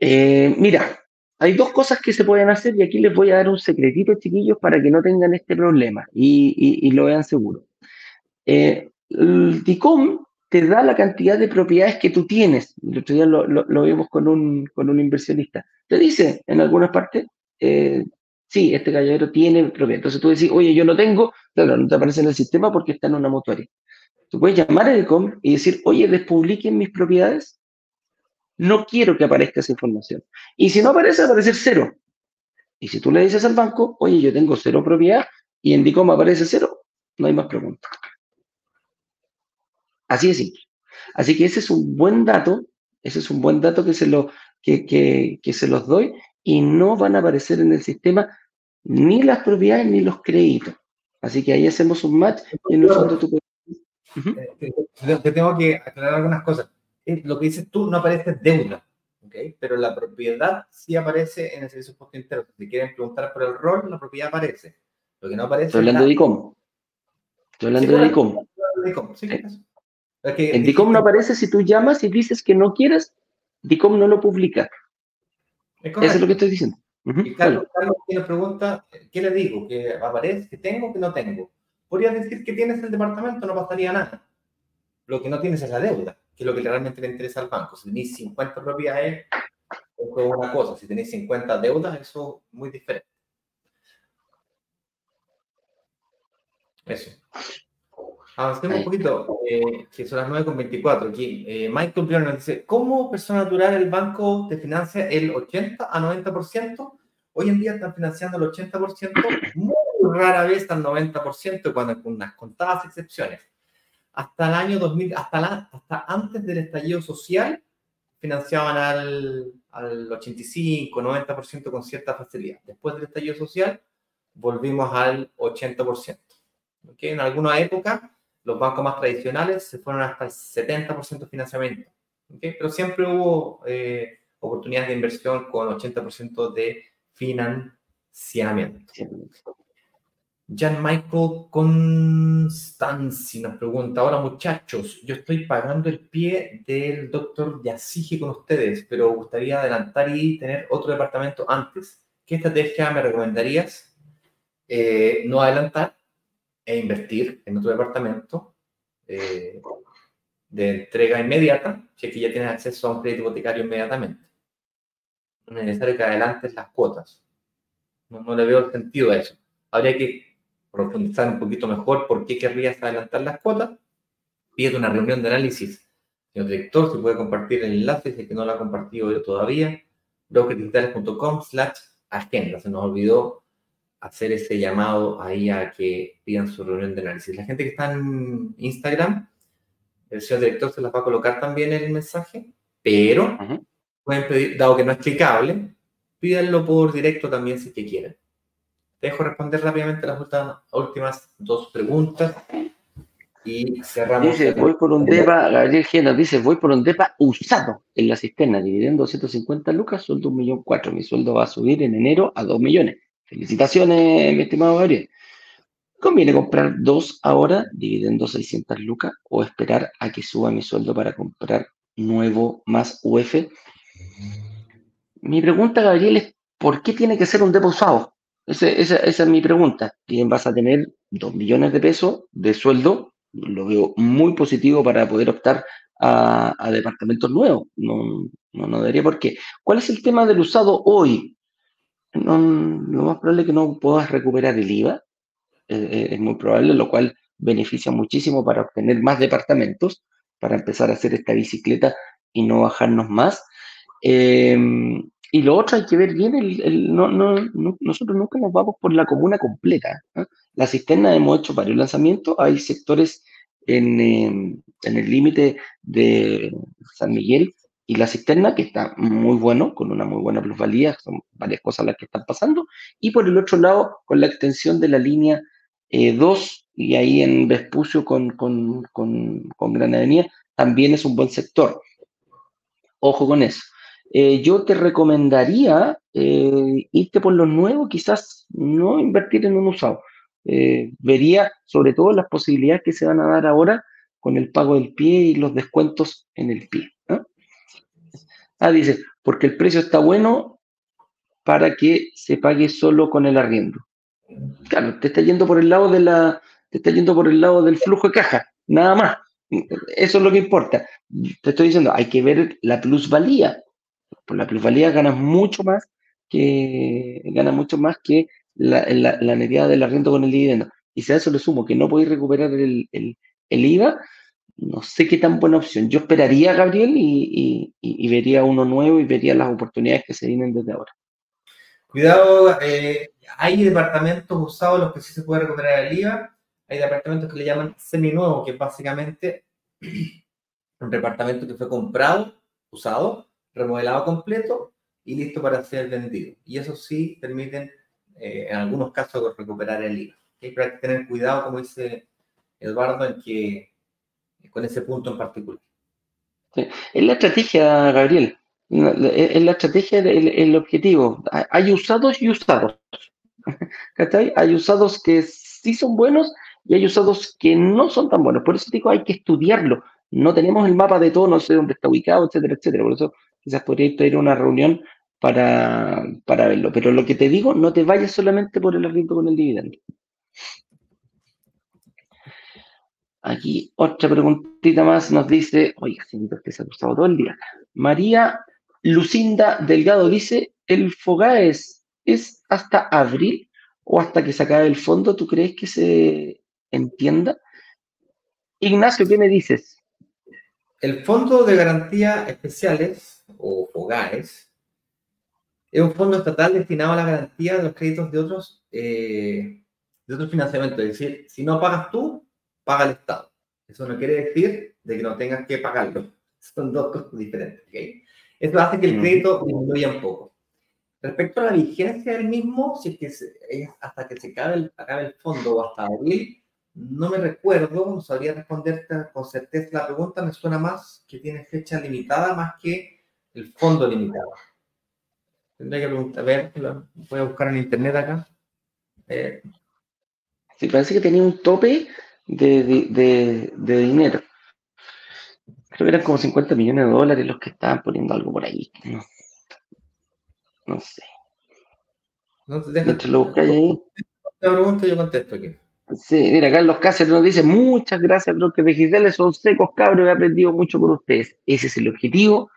Eh, mira, hay dos cosas que se pueden hacer y aquí les voy a dar un secretito, chiquillos, para que no tengan este problema y, lo vean seguro. Eh, el DICOM te da la cantidad de propiedades que tú tienes. El otro día lo, vimos con un, con un, inversionista. Te dice en algunas partes, eh, sí, este caballero tiene propiedad. Entonces tú decís, oye, yo no tengo, claro, no te aparece en el sistema porque está en una mutuaria. Tú puedes llamar a EDICOM y decir, oye, despubliquen mis propiedades. No quiero que aparezca esa información. Y si no aparece, aparecer cero. Y si tú le dices al banco, oye, yo tengo cero propiedad y en DICOM aparece cero, no hay más preguntas. Así de simple. Así que ese es un buen dato, ese es un buen dato que se, lo, que, que se los doy y no van a aparecer en el sistema ni las propiedades ni los créditos. Así que ahí hacemos un match y en el fondo tú puedes... Te tengo que aclarar algunas cosas. Lo que dices tú no aparece deuda, ¿okay? pero la propiedad sí aparece en el servicio post interno. Si quieren preguntar por el rol, la propiedad aparece. Lo que no aparece. Estoy hablando de DICOM. Estoy hablando de DICOM. en DICOM no aparece si tú llamas y dices que no quieres, DICOM no lo publica. Eso es lo que estoy diciendo. Y Carlos, Carlos tiene pregunta, ¿qué le digo? ¿Que aparece, que tengo, que no tengo? Podría decir que tienes el departamento, no pasaría nada. Lo que no tienes es la deuda, que es lo que realmente le interesa al banco. Si tenéis 50 propiedades, es una cosa. Si tenéis 50 deudas, eso es muy diferente. Eso. Avancemos un poquito, eh, que son las 9.24 aquí. Eh, Michael Bjorn nos dice, ¿cómo persona natural el banco te financia el 80 a 90%? Hoy en día están financiando el 80%, muy rara vez al 90%, cuando con unas contadas excepciones. Hasta el año 2000, hasta, la, hasta antes del estallido social, financiaban al, al 85, 90% con cierta facilidad. Después del estallido social, volvimos al 80%. ¿Okay? En alguna época los bancos más tradicionales se fueron hasta el 70% de financiamiento. Pero siempre hubo eh, oportunidades de inversión con 80% de financiamiento. Jan Michael Constanzi nos pregunta, ahora muchachos, yo estoy pagando el pie del doctor Yasige con ustedes, pero gustaría adelantar y tener otro departamento antes. ¿Qué estrategia me recomendarías? Eh, no adelantar, e invertir en otro departamento eh, de entrega inmediata, si es que ya tienes acceso a un crédito hipotecario inmediatamente. No es necesario que adelantes las cuotas. No, no le veo el sentido a eso. Habría que profundizar un poquito mejor por qué querrías adelantar las cuotas. Pide una reunión de análisis. Señor director, si puede compartir el enlace, si es que no lo ha compartido yo todavía. brokerdigitales.com slash agenda. Se nos olvidó hacer ese llamado ahí a que pidan su reunión de análisis. La gente que está en Instagram, el señor director se las va a colocar también en el mensaje, pero pueden pedir, dado que no es clicable, pídanlo por directo también si que quieren. dejo responder rápidamente las últimas dos preguntas y cerramos. Dice, voy por un DEPA, Gabriel Gena dice, voy por un DEPA usado en la cisterna, dividiendo 250 lucas, sueldo un millón cuatro. Mi sueldo va a subir en enero a 2 millones. Felicitaciones, mi estimado Gabriel. ¿Conviene comprar dos ahora, dividiendo 600 lucas, o esperar a que suba mi sueldo para comprar nuevo más UF? Mi pregunta, Gabriel, es ¿por qué tiene que ser un depósito? Esa, esa, esa, es mi pregunta. Bien, vas a tener 2 millones de pesos de sueldo, lo veo muy positivo para poder optar a, a departamentos nuevos. No, no, no debería por qué. ¿Cuál es el tema del usado hoy? No, lo más probable es que no puedas recuperar el IVA, eh, eh, es muy probable, lo cual beneficia muchísimo para obtener más departamentos, para empezar a hacer esta bicicleta y no bajarnos más. Em, y lo otro hay que ver bien, el, no, no, nosotros nunca nos vamos por la comuna completa. La cisterna hemos hecho varios lanzamientos, hay sectores en, em, en el límite de San Miguel y la cisterna, que está muy bueno, con una muy buena plusvalía, son varias cosas las que están pasando, y por el otro lado, con la extensión de la línea 2, eh, y ahí en Vespucio con, con, con, también es un buen sector. Ojo con eso. Eh, yo te recomendaría eh, irte por lo nuevo, quizás no invertir en un usado. vería sobre todo las posibilidades que se van a dar ahora con el pago del pie y los descuentos en el pie. Ah, dice, porque el precio está bueno para que se pague solo con el arriendo. Claro, te está yendo por el lado de la, te está yendo por el lado del flujo de caja, nada más. Eso es lo que importa. Te estoy diciendo, hay que ver la plusvalía. Por la plusvalía ganas mucho más que ganas mucho más que la, la, del arriendo con el dividendo. Y si a eso le sumo que no podéis recuperar el, el IVA, no sé qué tan buena opción. Yo esperaría, Gabriel, y, vería uno nuevo y vería las oportunidades que se vienen desde ahora. Cuidado, eh, hay departamentos usados los que sí se puede recuperar el IVA. Hay departamentos que le llaman seminuevo, que es básicamente un departamento que fue comprado, usado, remodelado completo y listo para ser vendido. Y eso sí permiten, eh, en algunos casos, recuperar el IVA. Hay que tener cuidado, como dice Eduardo, en que con ese punto en particular. Es la estrategia, Gabriel. Es la estrategia, el, objetivo. Hay usados y usados. Hay usados que sí son buenos y hay usados que no son tan buenos. Por eso digo, hay que estudiarlo. No tenemos el mapa de todo, no sé dónde está ubicado, etcétera, etcétera. Por eso quizás podría ir a una reunión para, para verlo. Pero lo que te digo, no te vayas solamente por el arriendo con el dividendo. Aquí otra preguntita más nos dice, oiga, señorito, que se ha cruzado todo el día. María Lucinda Delgado dice, ¿el FOGAES es hasta abril o hasta que se acabe el fondo? ¿Tú crees que se entienda? Ignacio, ¿qué me dices? El Fondo de Garantía Especiales, o FOGAES, es un fondo estatal destinado a la garantía de los créditos de otros, eh, de otros financiamientos. Es decir, si no pagas tú, paga el Estado. Eso no quiere decir de que no tengas que pagarlo. Son dos cosas diferentes. ¿okay? Eso hace que el crédito disminuya un poco. Respecto a la vigencia del mismo, si es que es hasta que se acabe el, acabe el fondo o hasta abril, no me recuerdo, no sabría responderte con certeza la pregunta, me suena más que tiene fecha limitada más que el fondo limitado. Tendría que preguntar, a ver, voy a buscar en internet acá. Eh. Sí, parece que tenía un tope de, dinero. Creo que eran como 50 millones de dólares los que estaban poniendo algo por ahí. No, sé. No te dejas. lo buscáis ahí. pregunta yo contesto aquí. Sí, mira, Carlos Cáceres nos dice, muchas gracias, que digitales son secos, cabros, he aprendido mucho por ustedes. Ese es el objetivo.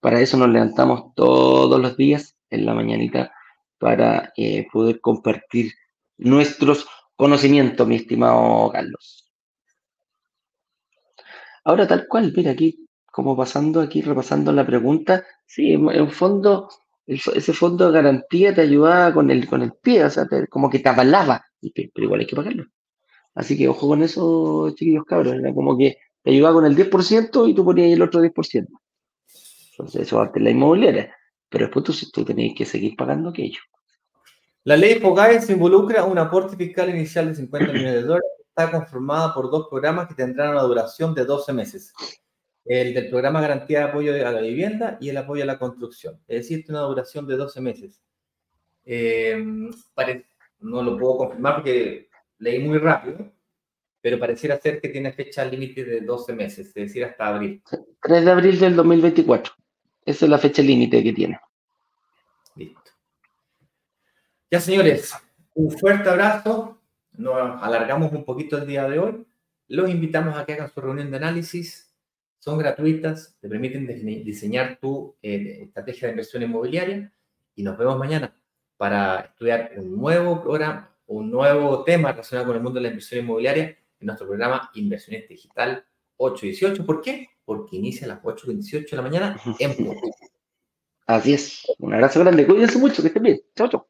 Para eso nos levantamos todos los días en la mañanita para eh, poder compartir nuestros conocimientos, mi estimado Carlos. Ahora, tal cual, mira aquí, como pasando aquí, repasando la pregunta, sí, en fondo, ese fondo de garantía te ayudaba con el, con el pie, o sea, como que te avalaba, pero igual hay que pagarlo. Así que ojo con eso, chiquillos cabros, era como que te ayudaba con el 10% y tú ponías el otro 10%. Entonces, eso antes la inmobiliaria, pero después tú, tú tenías que seguir pagando aquello. La ley FOGAE se involucra un aporte fiscal inicial de 50 millones de dólares está conformada por dos programas que tendrán una duración de 12 meses. El del programa Garantía de Apoyo a la Vivienda y el apoyo a la construcción. Es decir, una duración de 12 meses. Eh, no lo puedo confirmar porque leí muy rápido, pero pareciera ser que tiene fecha límite de 12 meses, es decir, hasta abril. 3 de abril del 2024. Esa es la fecha límite que tiene. Listo. Ya, señores, un fuerte abrazo nos alargamos un poquito el día de hoy. Los invitamos a que hagan su reunión de análisis. Son gratuitas, te permiten diseñar tu eh, estrategia de inversión inmobiliaria y nos vemos mañana para estudiar un nuevo programa, un nuevo tema relacionado con el mundo de la inversión inmobiliaria en nuestro programa Inversiones Digital 818. ¿Por qué? Porque inicia a las 8.28 de la mañana en Así es. Un abrazo grande. Cuídense mucho, que estén bien. Chao, chao.